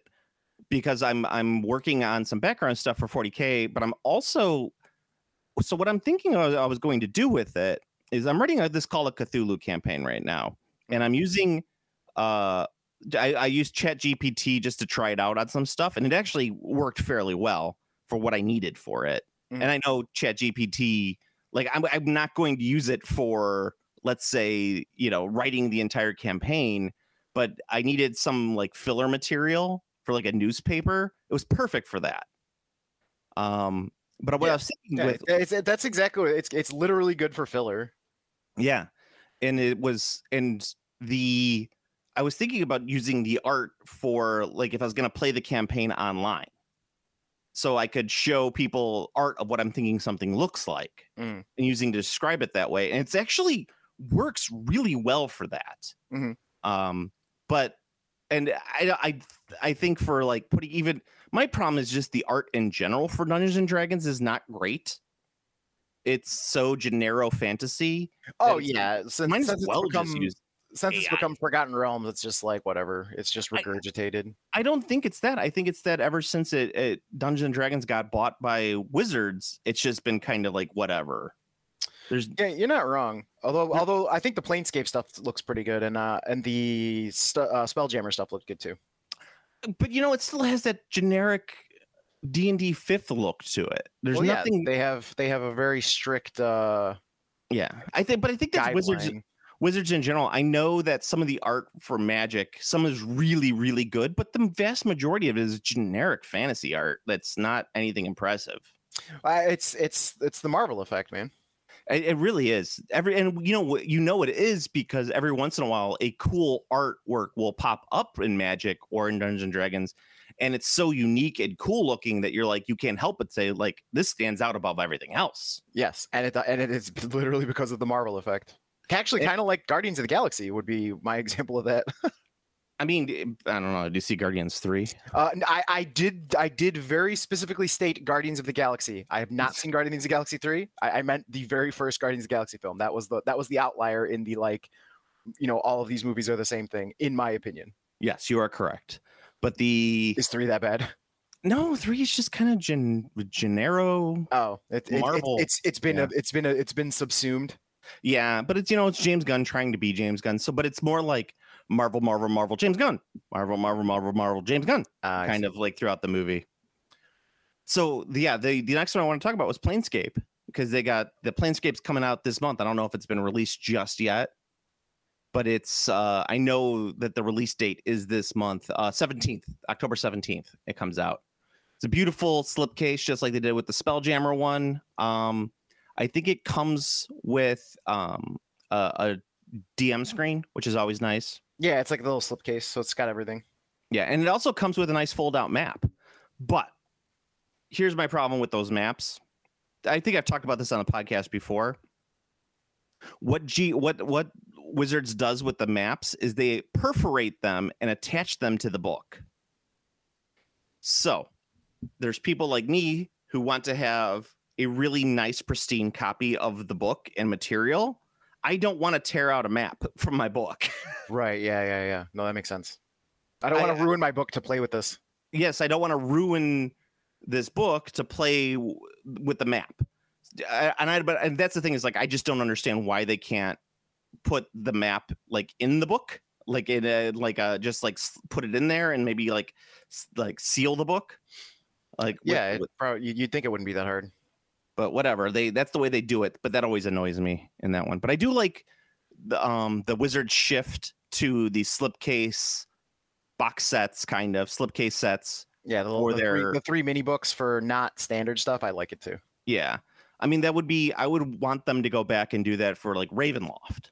Speaker 2: because I'm I'm working on some background stuff for 40k, but I'm also so what I'm thinking I was, going to do with it is I'm writing a, this Call of Cthulhu campaign right now, and I'm using uh I, I used Chat GPT just to try it out on some stuff, and it actually worked fairly well for what I needed for it.
Speaker 3: Mhm.
Speaker 2: And I know Chat GPT, like I'm I'm not going to use it for let's say you know writing the entire campaign, but I needed some like filler material for like a newspaper. It was perfect for that. Um, but what
Speaker 3: Yeah.
Speaker 2: I was thinking
Speaker 3: Yeah,
Speaker 2: with
Speaker 3: it's that's exactly what it's it's literally good for filler.
Speaker 2: Yeah. And it was and the I was thinking about using the art for like if I was going to play the campaign online. So I could show people art of what I'm thinking something looks like
Speaker 3: Mm.
Speaker 2: and using to describe it that way. And it's actually works really well for that.
Speaker 3: Mhm.
Speaker 2: Um but and I I I think for like putting even my problem is just the art in general for Dungeons and Dragons is not great. It's so genero fantasy
Speaker 3: Oh
Speaker 2: it's-
Speaker 3: yeah, since, since
Speaker 2: well
Speaker 3: it's become
Speaker 2: just use
Speaker 3: since it's
Speaker 2: AI.
Speaker 3: become Forgotten Realms, it's just like whatever. It's just
Speaker 2: I-
Speaker 3: regurgitated.
Speaker 2: I don't think it's that. I think it's that ever since it, it Dungeons and Dragons got bought by Wizards, it's just been kind of like whatever. There's
Speaker 3: Yeah, you're not wrong. Although although I think the Planescape stuff looks pretty good, and uh and the stu- uh, Spelljammer stuff looked good too.
Speaker 2: but you know it still has that generic D&D 5th look to it. There's
Speaker 3: Well, yeah,
Speaker 2: nothing
Speaker 3: they have they have a very strict uh
Speaker 2: yeah. I think but I think that's Wizards. Wizards in general, I know that some of the art for Magic, some is really, really good, but the vast majority of it is generic fantasy art that's not anything impressive.
Speaker 3: Uh, it's it's it's the Marvel effect, man.
Speaker 2: It, it really is. Every and you know what you know it is because every once in a while a cool artwork will pop up in Magic or in Dungeons and Dragons, and it's so unique and cool looking that you're like you can't help but say like this stands out above everything else.
Speaker 3: Yes, and it uh, and it is literally because of the Marvel effect. Actually,
Speaker 2: eh
Speaker 3: kind of like Guardians of the Galaxy would be my example of that.
Speaker 2: I mean, I don't know. Do you see Guardians three?
Speaker 3: Uh, I, I did I did very specifically state Guardians of the Galaxy. I have not seen Guardians of the Galaxy three. I, I meant the very first Guardians of the Galaxy film. That was the that was the outlier in the like, you know, all of these movies are the same thing in my opinion.
Speaker 2: Yes, you are correct. But the
Speaker 3: Is three that bad?
Speaker 2: no three is just kind of gen genero.
Speaker 3: Oh, it, it, it,
Speaker 2: Marvel,
Speaker 3: it's it's been
Speaker 2: yeah.
Speaker 3: a, it's been a, it's been subsumed.
Speaker 2: Yeah, but it's you know it's James Gunn trying to be James Gunn. So, but it's more like Marvel, Marvel, Marvel, James Gunn, Marvel, Marvel, Marvel, Marvel, James Gunn,
Speaker 3: Uh,
Speaker 2: kind of like throughout the movie. So the- yeah, the the next one I want to talk about was Planescape because they got the Planescape's coming out this month. I don't know if it's been released just yet, but it's uh I know that the release date is this month, uh 17th, October 17th. It comes out. It's a beautiful slipcase, just like they did with the Spelljammer one. Um, I think it comes with um a, a DM screen, which is always nice.
Speaker 3: Yeah, it's like a little slipcase, so it's got everything.
Speaker 2: Yeah, and it also comes with a nice fold-out map. But here's my problem with those maps. I think I've talked about this on a podcast before. What G what what Wizards does with the maps is they perforate them and attach them to the book. So, there's people like me who want to have a really nice pristine copy of the book and material. I don't want to tear out a map from my book.
Speaker 3: Right. Yeah. Yeah. Yeah. No, that makes sense. I don't want to ruin my book to play with this.
Speaker 2: yes, I don't want to ruin this book to play w- with the map. I- And I, but and that's the thing is like I just don't understand why they can't put the map like in the book, like in a like a just like s- put it in there and maybe like s- like seal the book, like with-
Speaker 3: Yeah, it,
Speaker 2: with-.
Speaker 3: You, you'd think it wouldn't be that hard.
Speaker 2: But whatever they that's the way they do it. But that always annoys me in that one. But I do like the um the wizard shift to the slipcase box sets, kind of slipcase sets.
Speaker 3: Yeah, the,
Speaker 2: Or
Speaker 3: little, the, three,
Speaker 2: their-
Speaker 3: the three mini books for not standard stuff. I like it too.
Speaker 2: Yeah. I mean, that would be, I would want them to go back and do that for like Ravenloft.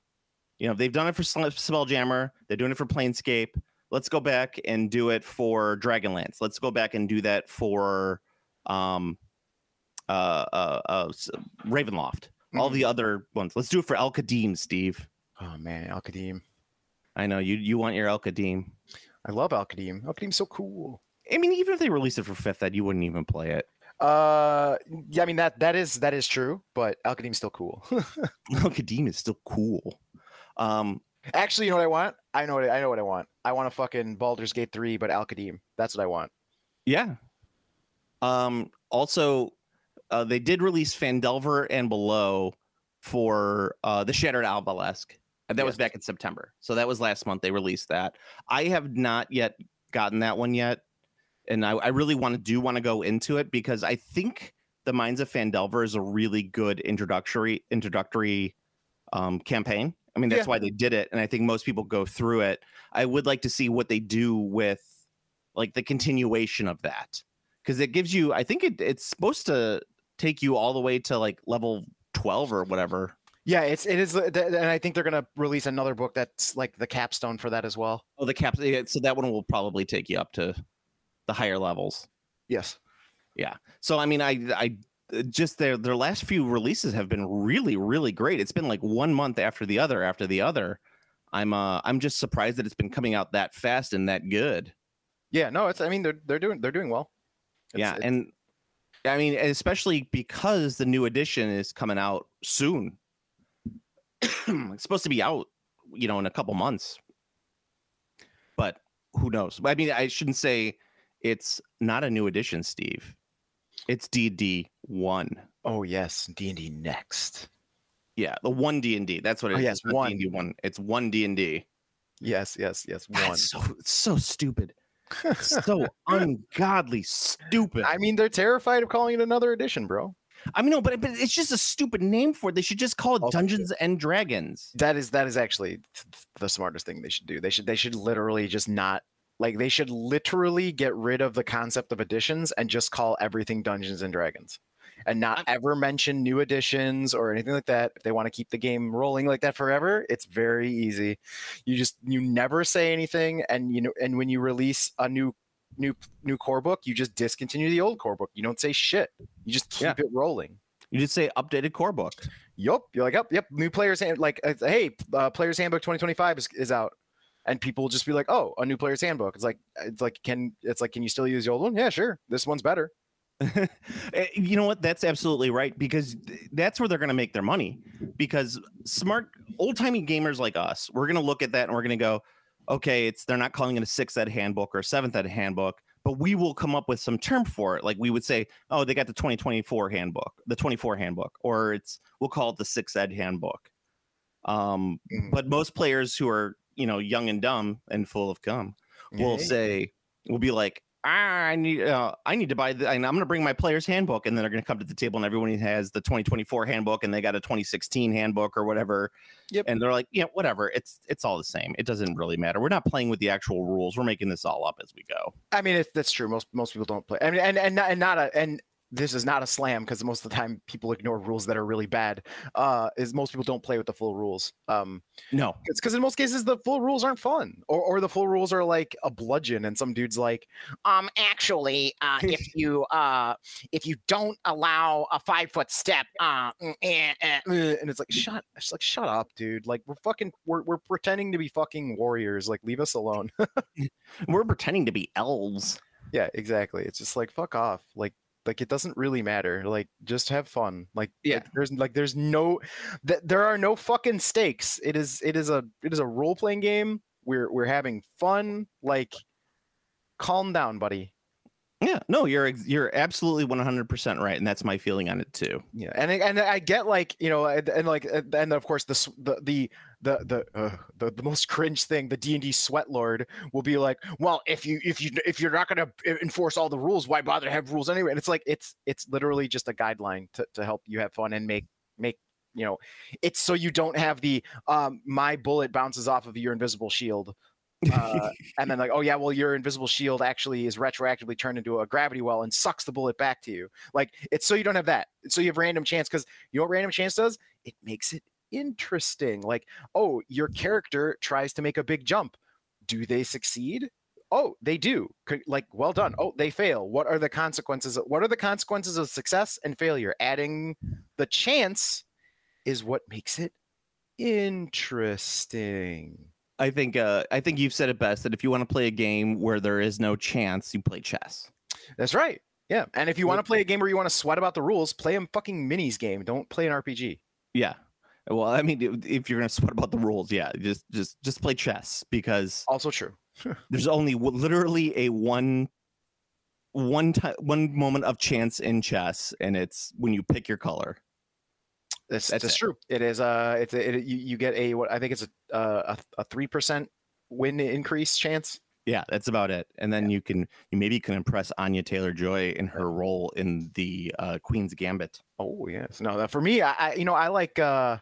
Speaker 2: You know, they've done it for Spell- Spelljammer, they're doing it for Planescape. Let's go back and do it for Dragonlance. Let's go back and do that for um, uh, uh, uh, Ravenloft. All
Speaker 3: Mhm.
Speaker 2: the other ones. Let's do it for Al Qadim, Steve.
Speaker 3: Oh man, Al Qadim.
Speaker 2: I know you you want your Al Qadim.
Speaker 3: I love Al Qadim. Al Qadim's so cool.
Speaker 2: I mean, even if they released it for fifth ed, you wouldn't even play it.
Speaker 3: Uh, yeah, I mean that that is that is true, but Al Qadim's still cool.
Speaker 2: Al Qadim is still cool. Um,
Speaker 3: Actually, you know what I want? I know what I know what I want. I want a fucking Baldur's Gate three, but Al Qadim. That's what I want.
Speaker 2: Yeah. Um. Also, uh, they did release Phandelver and Below for uh, the Shattered Obelisk, and that was back in September. So that was last month. They released that. I have not yet gotten that one yet, and I, I really want to do want to go into it because I think the Minds of Phandelver is a really good introductory introductory um, campaign. I mean, that's
Speaker 3: Yeah.
Speaker 2: why they did it, and I think most people go through it. I would like to see what they do with like the continuation of that because it gives you. I think it, it's supposed to take you all the way to like level twelve or whatever.
Speaker 3: Yeah, it's it is, and I think they're gonna release another book that's like the capstone for that as well.
Speaker 2: Oh, the yeah, So that one will probably take you up to the higher levels.
Speaker 3: Yes. Yeah.
Speaker 2: So I mean, I I just their their last few releases have been really really great. It's been like one month after the other after the other. I'm uh I'm just surprised that it's been coming out that fast and that good.
Speaker 3: Yeah. No, it's. I mean, they're they're doing they're doing well. It's-
Speaker 2: yeah,
Speaker 3: it's-
Speaker 2: and I mean, especially because the new edition is coming out soon. it's supposed to be out, you know, in a couple months. But who knows? I mean, I shouldn't say it's not a new edition, Steve. It's D D one.
Speaker 3: oh yes, D and D next.
Speaker 2: Yeah, the one D and D. That's what it
Speaker 3: Oh,
Speaker 2: is.
Speaker 3: yes,
Speaker 2: It's
Speaker 3: one.
Speaker 2: D&D one. It's one D and D.
Speaker 3: Yes, yes, yes. One.
Speaker 2: That's so it's so stupid. So ungodly stupid.
Speaker 3: I mean, they're terrified of calling it another edition, bro.
Speaker 2: I mean, no, but but it's just a stupid name for it. They should just call it oh,
Speaker 3: Also-
Speaker 2: Dungeons and Dragons.
Speaker 3: That is that is actually th- the smartest thing they should do. They should they should literally just not like they should literally get rid of the concept of editions and just call everything Dungeons and Dragons. And not ever mention new editions or anything like that. If they want to keep the game rolling like that forever, it's very easy. You just you never say anything and you know and when you release a new new new core book, you just discontinue the old core book. You don't say shit. You just keep
Speaker 2: Yeah.
Speaker 3: it rolling.
Speaker 2: You just say updated core book.
Speaker 3: Yup. You're like, yep, yep. New players hand like, uh, hey, uh, players handbook 2025 is, is out, and people will just be like, oh, a new players handbook. It's like, it's like, can it's like, can you still use the old one? Yeah, sure. This one's better.
Speaker 2: Eh, you know what? That's absolutely right because that's where they're going to make their money. Because smart, old timey gamers like us, we're going to look at that and we're going to go, okay, it's they're not calling it a sixth ed handbook or a seventh ed handbook, but we will come up with some term for it. Like we would say, oh, they got the 2024 handbook, the 24 handbook, or it's we'll call it the sixth ed handbook. Um,
Speaker 3: Mhm.
Speaker 2: but most players who are you know young and dumb and full of cum will
Speaker 3: Yeah.
Speaker 2: say will be like I need uh, I need to buy the and I'm gonna bring my player's handbook and then they're gonna come to the table and everyone has the 2024 handbook and they got a 2016 handbook or whatever.
Speaker 3: Yep.
Speaker 2: And they're like, yeah, whatever. It's it's all the same. It doesn't really matter. We're not playing with the actual rules. We're making this all up as we go.
Speaker 3: I mean, if that's true. Most most people don't play. I mean, and and not, and not a and this is not a slam because most of the time people ignore rules that are really bad. Uh, is most people don't play with the full rules. Um,
Speaker 2: No.
Speaker 3: it's because in most cases the full rules aren't fun, or or the full rules are like a bludgeon, and some dude's like,
Speaker 4: um actually uh if you uh if you don't allow a five foot step uh mm, eh, eh,
Speaker 3: and it's like shut, it's like shut up, dude. Like we're fucking, we're we're pretending to be fucking warriors. Like leave us alone.
Speaker 2: We're pretending to be elves.
Speaker 3: yeah, exactly. It's just like fuck off. Like like it doesn't really matter. Like just have fun. Like
Speaker 2: Yeah.
Speaker 3: like, there's like there's no th- there are no fucking stakes. It is it is a it is a role playing game. We're we're having fun. Like calm down, buddy.
Speaker 2: Yeah, no, you're you're absolutely 100% right and that's my feeling on it too.
Speaker 3: Yeah, and I- and I get like you know, and, and like and of course the the the the the, uh, the the most cringe thing, the D and D sweat lord will be like, well, if you if you if you're not gonna enforce all the rules, why bother to have rules anyway? And it's like it's it's literally just a guideline to to help you have fun and make make you know, it's so you don't have the um my bullet bounces off of your invisible shield. Uh, and then like, oh yeah, well your invisible shield actually is retroactively turned into a gravity well and sucks the bullet back to you. Like it's so you don't have that. So you have random chance because you know what random chance does? It makes it interesting. Like, oh, your character tries to make a big jump. Do they succeed? Oh, they do. Like, well done. Oh, they fail. What are the consequences? What are the consequences of success and failure? Adding the chance is what makes it interesting.
Speaker 2: I think uh I think you've said it best that if you want to play a game where there is no chance, you play chess.
Speaker 3: That's right. Yeah. And if you want to play a game where you want to sweat about the rules, play a fucking minis game. Don't play an RPG.
Speaker 2: Yeah. Well, I mean, if you're gonna sweat about the rules, yeah, just just just play chess because
Speaker 3: Also true.
Speaker 2: there's only w- literally a one one time one moment of chance in chess, and it's when you pick your color.
Speaker 3: That's,
Speaker 2: That's
Speaker 3: that's, true. It is. Uh, it's a, it, you, you get a what I think it's a uh, a three percent win increase chance.
Speaker 2: Yeah, that's about it. And then you can you maybe can impress Anya Taylor Joy in her role in the uh, Queen's Gambit.
Speaker 3: Oh yes. No, that for me, I, I you know I like uh,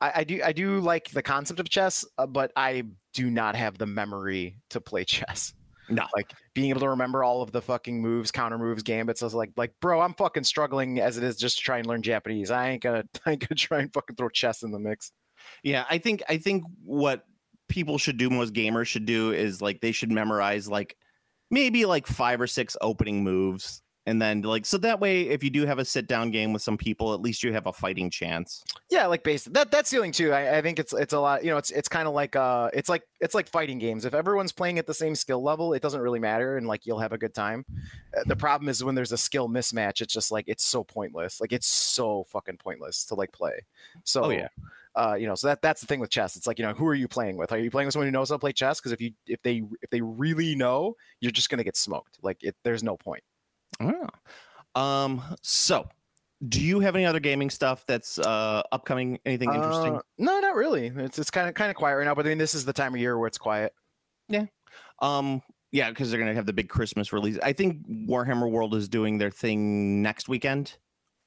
Speaker 3: I, I do I do like the concept of chess, uh, but I do not have the memory to play chess.
Speaker 2: No,
Speaker 3: Like being able to remember all of the fucking moves, counter moves, gambits. I was like, like, bro, I'm fucking struggling as it is just to try and learn Japanese. I ain't gonna, I ain't gonna try and fucking throw chess in the mix.
Speaker 2: Yeah, I think I think what people should do, most gamers should do, is like they should memorize like maybe like five or six opening moves, and then like so that way, if you do have a sit down game with some people, at least you have a fighting chance.
Speaker 3: Yeah, like base that that's the thing too. I, I think it's it's a lot. You know, it's it's kind of like uh, it's like it's like fighting games. If everyone's playing at the same skill level, it doesn't really matter, and like you'll have a good time. Uh, the problem is when there's a skill mismatch. It's just like it's so pointless. Like it's so fucking pointless to like play. So
Speaker 2: Oh, yeah.
Speaker 3: Uh, you know, so that that's the thing with chess. It's like you know, who are you playing with? Are you playing with someone who knows how to play chess? Because if you if they if they really know, you're just gonna get smoked. Like it, there's no point.
Speaker 2: Oh. Um. So, do you have any other gaming stuff that's uh upcoming? Anything interesting?
Speaker 3: Uh, no, not really. It's it's kind of kind of quiet right now. But I mean, this is the time of year where it's quiet. Yeah.
Speaker 2: Um. Yeah, because they're gonna have the big Christmas release. I think Warhammer World is doing their thing next weekend.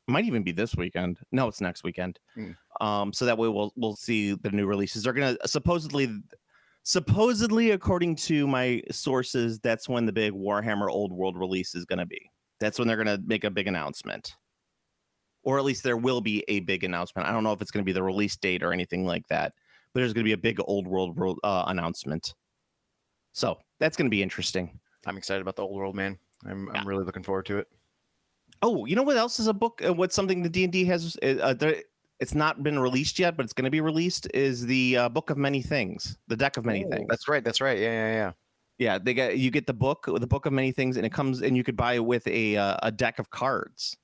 Speaker 2: might even be this weekend. No, it's next weekend.
Speaker 3: Mm.
Speaker 2: Um, so that way we'll we'll see the new releases. They're gonna supposedly supposedly according to my sources, that's when the big Warhammer Old World release is gonna be. That's when they're gonna make a big announcement. Or at least there will be a big announcement. I don't know if it's gonna be the release date or anything like that, but there's gonna be a big old world uh, announcement. So that's gonna be interesting.
Speaker 3: I'm excited about the old world, man. I'm
Speaker 2: Yeah.
Speaker 3: I'm really looking forward to it.
Speaker 2: Oh, you know what else is a book? Uh, what's something the D and D has? Uh, uh, there, it's not been released yet, but it's going to be released. Is the uh, Book of Many Things, the Deck of Many
Speaker 3: Oh,
Speaker 2: Things?
Speaker 3: That's right. That's right. Yeah, yeah, yeah.
Speaker 2: Yeah, they get you get the book, the Book of Many Things, and it comes and you could buy it with a uh, a deck of cards.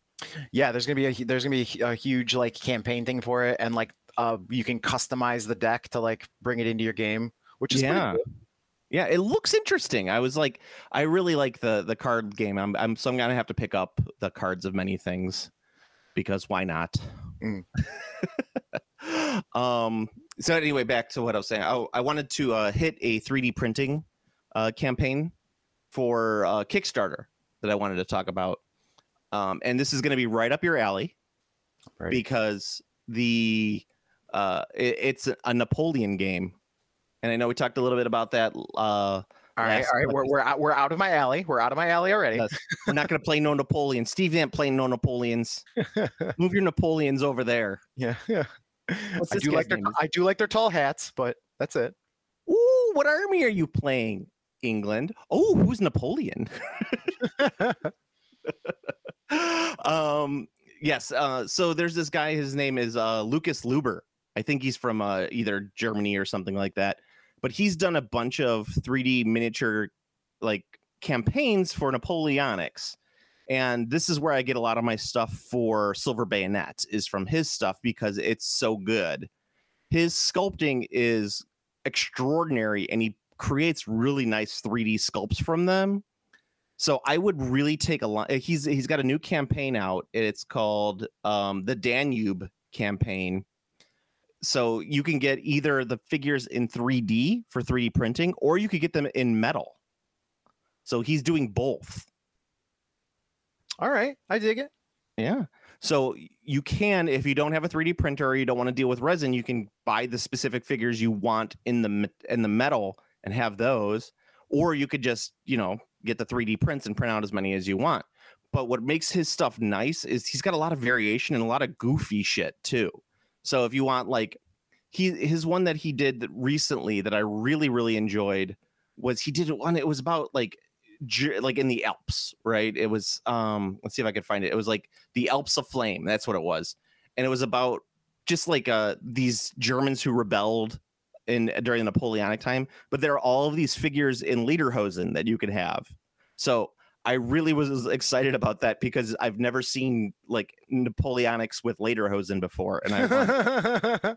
Speaker 3: Yeah, there's gonna be a there's gonna be a, huge like campaign thing for it, and like uh you can customize the deck to like bring it into your game, which is pretty
Speaker 2: Yeah. Yeah, it looks interesting. I was like, I really like the the card game. I'm I'm so I'm gonna have to pick up the cards of many things because why not?
Speaker 3: Mm.
Speaker 2: um. So anyway, back to what I was saying. I, I wanted to uh, hit a 3D printing uh, campaign for uh, Kickstarter that I wanted to talk about, um, and this is going to be right up your alley
Speaker 3: Right.
Speaker 2: because the uh, it, it's a Napoleon game, and I know we talked a little bit about that. Uh,
Speaker 3: All right, all right. We're we're out, we're out of my alley. We're out of my alley already.
Speaker 2: Yes. We're not going to play no Napoleon. Steve ain't playing no Napoleons. Move your Napoleons over there.
Speaker 3: Yeah, yeah. I do like their
Speaker 2: name?
Speaker 3: I do like their tall hats, but that's it.
Speaker 2: Ooh, what army are you playing? England. Oh, who's Napoleon? um, yes. Uh, so there's this guy. His name is uh, Lucas Luber. I think he's from uh, either Germany or something like that. But he's done a bunch of 3D miniature like campaigns for Napoleonics. And this is where I get a lot of my stuff for Silver Bayonets is from his stuff because it's so good. His sculpting is extraordinary and he creates really nice 3D sculpts from them. So I would really take a lot. He's he's got a new campaign out. It's called um, the Danube campaign. So you can get either the figures in 3D for 3D printing, or you could get them in metal. So he's doing both.
Speaker 3: All right, I dig it.
Speaker 2: Yeah. So you can, if you don't have a 3D printer or you don't want to deal with resin, you can buy the specific figures you want in the in the metal and have those, or you could just you know get the 3D prints and print out as many as you want. But what makes his stuff nice is he's got a lot of variation and a lot of goofy shit too. So if you want like he his one that he did that recently that I really really enjoyed was he did one it was about like like in the Alps, right? It was um let's see if I can find it. It was like the Alps of Flame. That's what it was. And it was about just like uh these Germans who rebelled in during the Napoleonic time, but there are all of these figures in Lederhosen that you can have. So I really was excited about that because I've never seen like Napoleonics with Lederhosen before, and I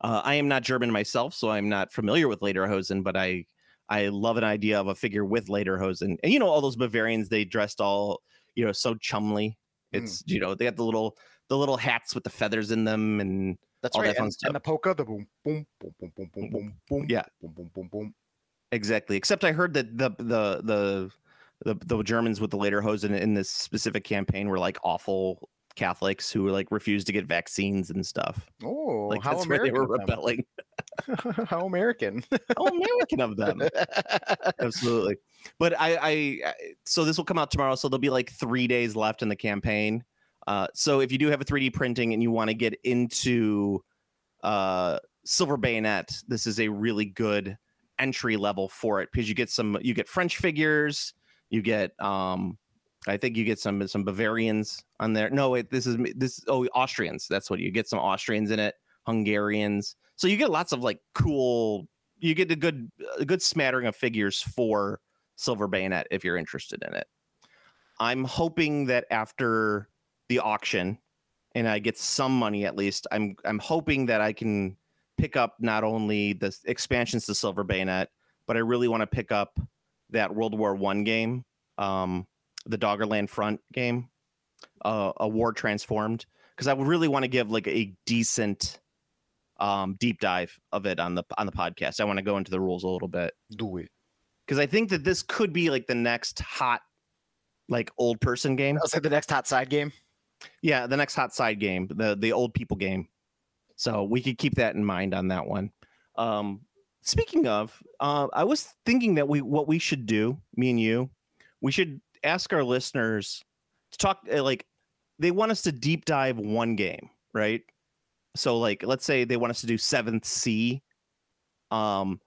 Speaker 2: uh, I am not German myself, so I'm not familiar with Lederhosen, but I I love an idea of a figure with Lederhosen. And you know, all those Bavarians, they dressed all, you know, so chumly.
Speaker 3: Mm.
Speaker 2: It's you know, they got the little the little hats with the feathers in them and
Speaker 3: That's
Speaker 2: all that
Speaker 3: right.
Speaker 2: fun
Speaker 3: And,
Speaker 2: stuff.
Speaker 3: and the polka, the boom, boom, boom, boom, boom, boom, boom, boom.
Speaker 2: Yeah.
Speaker 3: Boom, boom, boom, boom.
Speaker 2: exactly. Except I heard that the the the the, the Germans with the Lederhosen in this specific campaign were like awful Catholics who like refused to get vaccines and stuff.
Speaker 3: Oh,
Speaker 2: Like
Speaker 3: how
Speaker 2: that's where they
Speaker 3: American
Speaker 2: were rebelling.
Speaker 3: how American.
Speaker 2: How American of them. absolutely but I, I I- so this will come out tomorrow so there'll be like three days left in the campaign uh so if you do have a 3d printing and you want to get into uh silver bayonet this is a really good entry level for it because you get some you get french figures you get um i think you get some some bavarians on there. No wait this is this oh austrians that's what you get some austrians in it hungarians. So you get lots of like cool you get a good a good smattering of figures for silver bayonet if you're interested in it. I'm hoping that after the auction and i get some money at least i'm i'm hoping that i can pick up not only the expansions to silver bayonet but i really want to pick up that world war one game um the doggerland front game uh, a war transformed because i would really want to give like a decent um deep dive of it on the on the podcast i want to go into the rules a little bit
Speaker 3: Do it.
Speaker 2: because I think that this could be like the next hot, like old person game.
Speaker 3: I'll say the next hot side game.
Speaker 2: Yeah, the next hot side game, the the old people game. So we could keep that in mind on that one. Um, speaking of, uh, I was thinking that we what we should do, me and you, we should ask our listeners to talk uh, like they want us to deep dive one game, right? So like let's say they want us to do seventh Sea. Um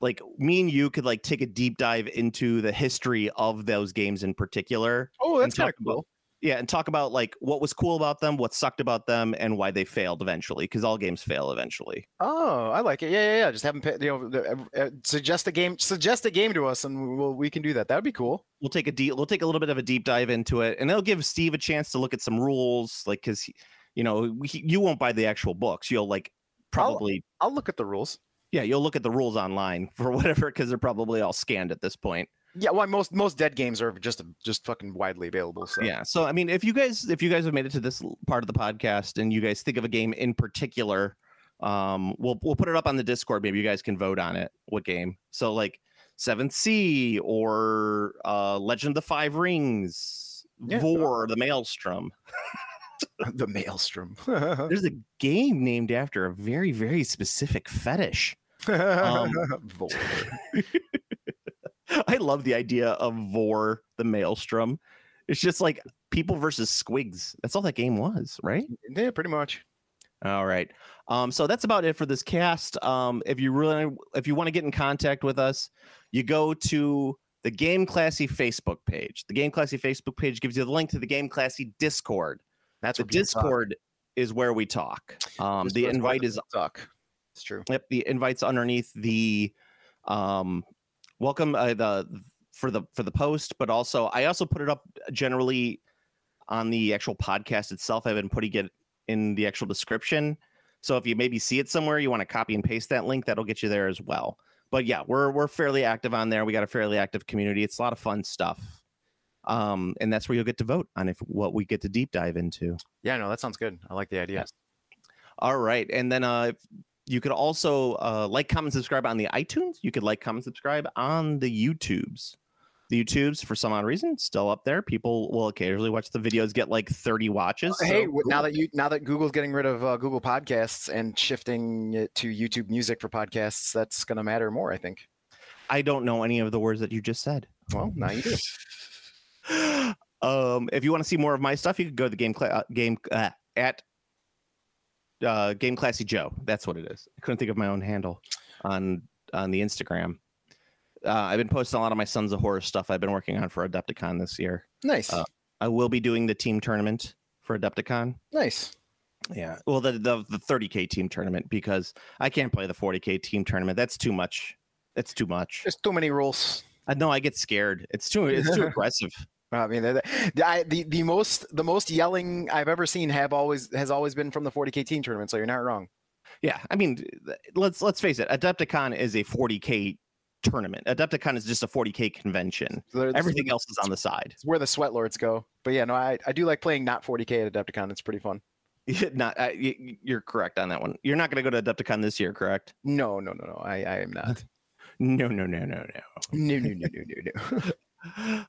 Speaker 2: like me and you could like take a deep dive into the history of those games in particular.
Speaker 3: Oh, that's kind of cool.
Speaker 2: Yeah, and talk about like what was cool about them, what sucked about them, and why they failed eventually. Because all games fail eventually.
Speaker 3: Oh, I like it. Yeah, yeah, yeah. Just have them, pay, you know, the- uh, suggest a game, suggest a game to us, and we'll, we can do that. That would be cool.
Speaker 2: We'll take a deep, we'll take a little bit of a deep dive into it, and it'll give Steve a chance to look at some rules, like because you know we, you won't buy the actual books. You'll like probably
Speaker 3: I'll look at the rules.
Speaker 2: yeah, you'll look at the rules online for whatever because they're probably all scanned at this point.
Speaker 3: Yeah, well, most most dead games are just just fucking widely available. So
Speaker 2: Yeah. So I mean, if you guys if you guys have made it to this part of the podcast and you guys think of a game in particular, um, we'll we'll put it up on the Discord. Maybe you guys can vote on it. What game? So like Seventh Sea or uh, Legend of the Five Rings,
Speaker 3: Yeah.
Speaker 2: Vor, the Maelstrom.
Speaker 3: the maelstrom.
Speaker 2: There's a game named after a very very specific fetish. Um,
Speaker 3: Vol-
Speaker 2: I love the idea of Vor, the Maelstrom. It's just like people versus squigs. That's all that game was, right?
Speaker 3: yeah, pretty much.
Speaker 2: All right. Um, so that's about it for this cast. Um, if you really, if you want to get in contact with us, you go to the Game Classy Facebook page. The Game Classy Facebook page gives you the link to the Game Classy Discord.
Speaker 3: That's
Speaker 2: The
Speaker 3: where people talk.
Speaker 2: Discord is where we talk. Um, the invite is
Speaker 3: talk. It's true.
Speaker 2: Yep, the invites underneath the um welcome uh, the for the for the post, but also I also put it up generally on the actual podcast itself. I've been putting it in the actual description. So if you maybe see it somewhere, you want to copy and paste that link, that'll get you there as well. But yeah, we're we're fairly active on there. We got a fairly active community. It's a lot of fun stuff. Um, and that's where you'll get to vote on if what we get to deep dive into.
Speaker 3: Yeah, no, that sounds good. I like the idea.
Speaker 2: Yes. All right. And then uh you could also uh like, comment, subscribe on the iTunes. You could like, comment, subscribe on the YouTubes. The YouTubes, for some odd reason, still up there. People will occasionally watch the videos get like 30 watches.
Speaker 3: hey,
Speaker 2: so
Speaker 3: now that you now that Google's getting rid of uh, Google Podcasts and shifting it to YouTube Music for podcasts, that's going to matter more, I think.
Speaker 2: I don't know any of the words that you just said.
Speaker 3: Well, now you do.
Speaker 2: um, if you want to see more of my stuff, you could go to the game cla- uh, game uh, at uh, Game Classy Joe. That's what it is. I couldn't think of my own handle on on the Instagram. Uh, I've been posting a lot of my Sons of Horus stuff I've been working on for Adepticon this year.
Speaker 3: Nice,
Speaker 2: Uh, I will be doing the team tournament for Adepticon.
Speaker 3: nice.
Speaker 2: Yeah, well, the the, the 30k team tournament because I can't play the 40k team tournament. That's too much. That's too much.
Speaker 3: There's too many rules.
Speaker 2: I know I get scared. It's too it's too aggressive.
Speaker 3: I mean, the, the, I, the most the most yelling I've ever seen have always has always been from the 40k team tournament. So you're not wrong.
Speaker 2: Yeah, I mean, let's let's face it. Adepticon is a 40k tournament. Adepticon is just a 40k convention.
Speaker 3: So
Speaker 2: Everything else is on the side.
Speaker 3: It's where the sweat lords go. But yeah, no, I, I do like playing not 40k at Adepticon. It's pretty fun.
Speaker 2: Not uh, you're correct on that one. You're not going to go to Adepticon this year, correct?
Speaker 3: No, no, no, no. I, I am not.
Speaker 2: No, no, no, no, no.
Speaker 3: no, no, no, no, no, no.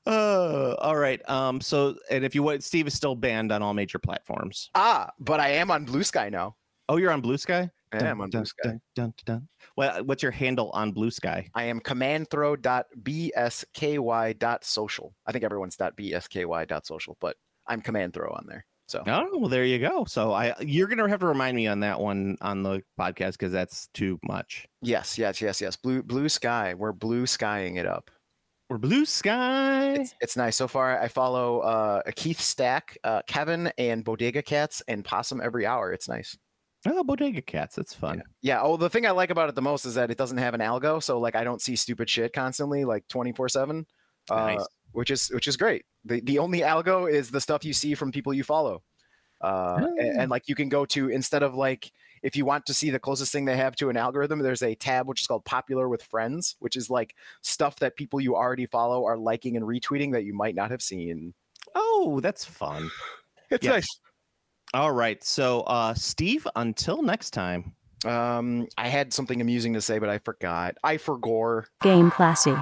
Speaker 2: uh, all right. Um. So, and if you want, Steve is still banned on all major platforms.
Speaker 3: Ah, but I am on Blue Sky now.
Speaker 2: Oh, you're on Blue Sky.
Speaker 3: I am on Blue Sky.
Speaker 2: dun, dun, dun. Well, what's your handle on Blue Sky?
Speaker 3: I am commandthrow.bsky.social. I think everyone's .bsky.social, but I'm command throw on there. So
Speaker 2: Oh, well, there you go. So I, you're gonna have to remind me on that one on the podcast because that's too much.
Speaker 3: yes, yes, yes, yes. Blue Blue Sky. We're blue skying it up.
Speaker 2: We're Blue Sky.
Speaker 3: It's, it's nice so far. I follow uh, Keith Stack, uh, Kevin, and Bodega Cats, and Possum every hour. It's nice.
Speaker 2: Oh, Bodega Cats. That's fun.
Speaker 3: Yeah. Oh, the thing I like about it the most is that it doesn't have an algo, so like I don't see stupid shit constantly, like twenty four seven. uh,
Speaker 2: Nice.
Speaker 3: Which is which is great. The the only algo is the stuff you see from people you follow, uh, a- and,
Speaker 2: Ah.
Speaker 3: like you can go to instead of like if you want to see the closest thing they have to an algorithm, there's a tab which is called Popular with Friends, which is like stuff that people you already follow are liking and retweeting that you might not have seen.
Speaker 2: Oh, that's fun.
Speaker 3: It's
Speaker 2: Yes. All right. So, uh, Steve, until next time.
Speaker 3: Um, I had something amusing to say, but I forgot. I forgore.
Speaker 1: Game Classy.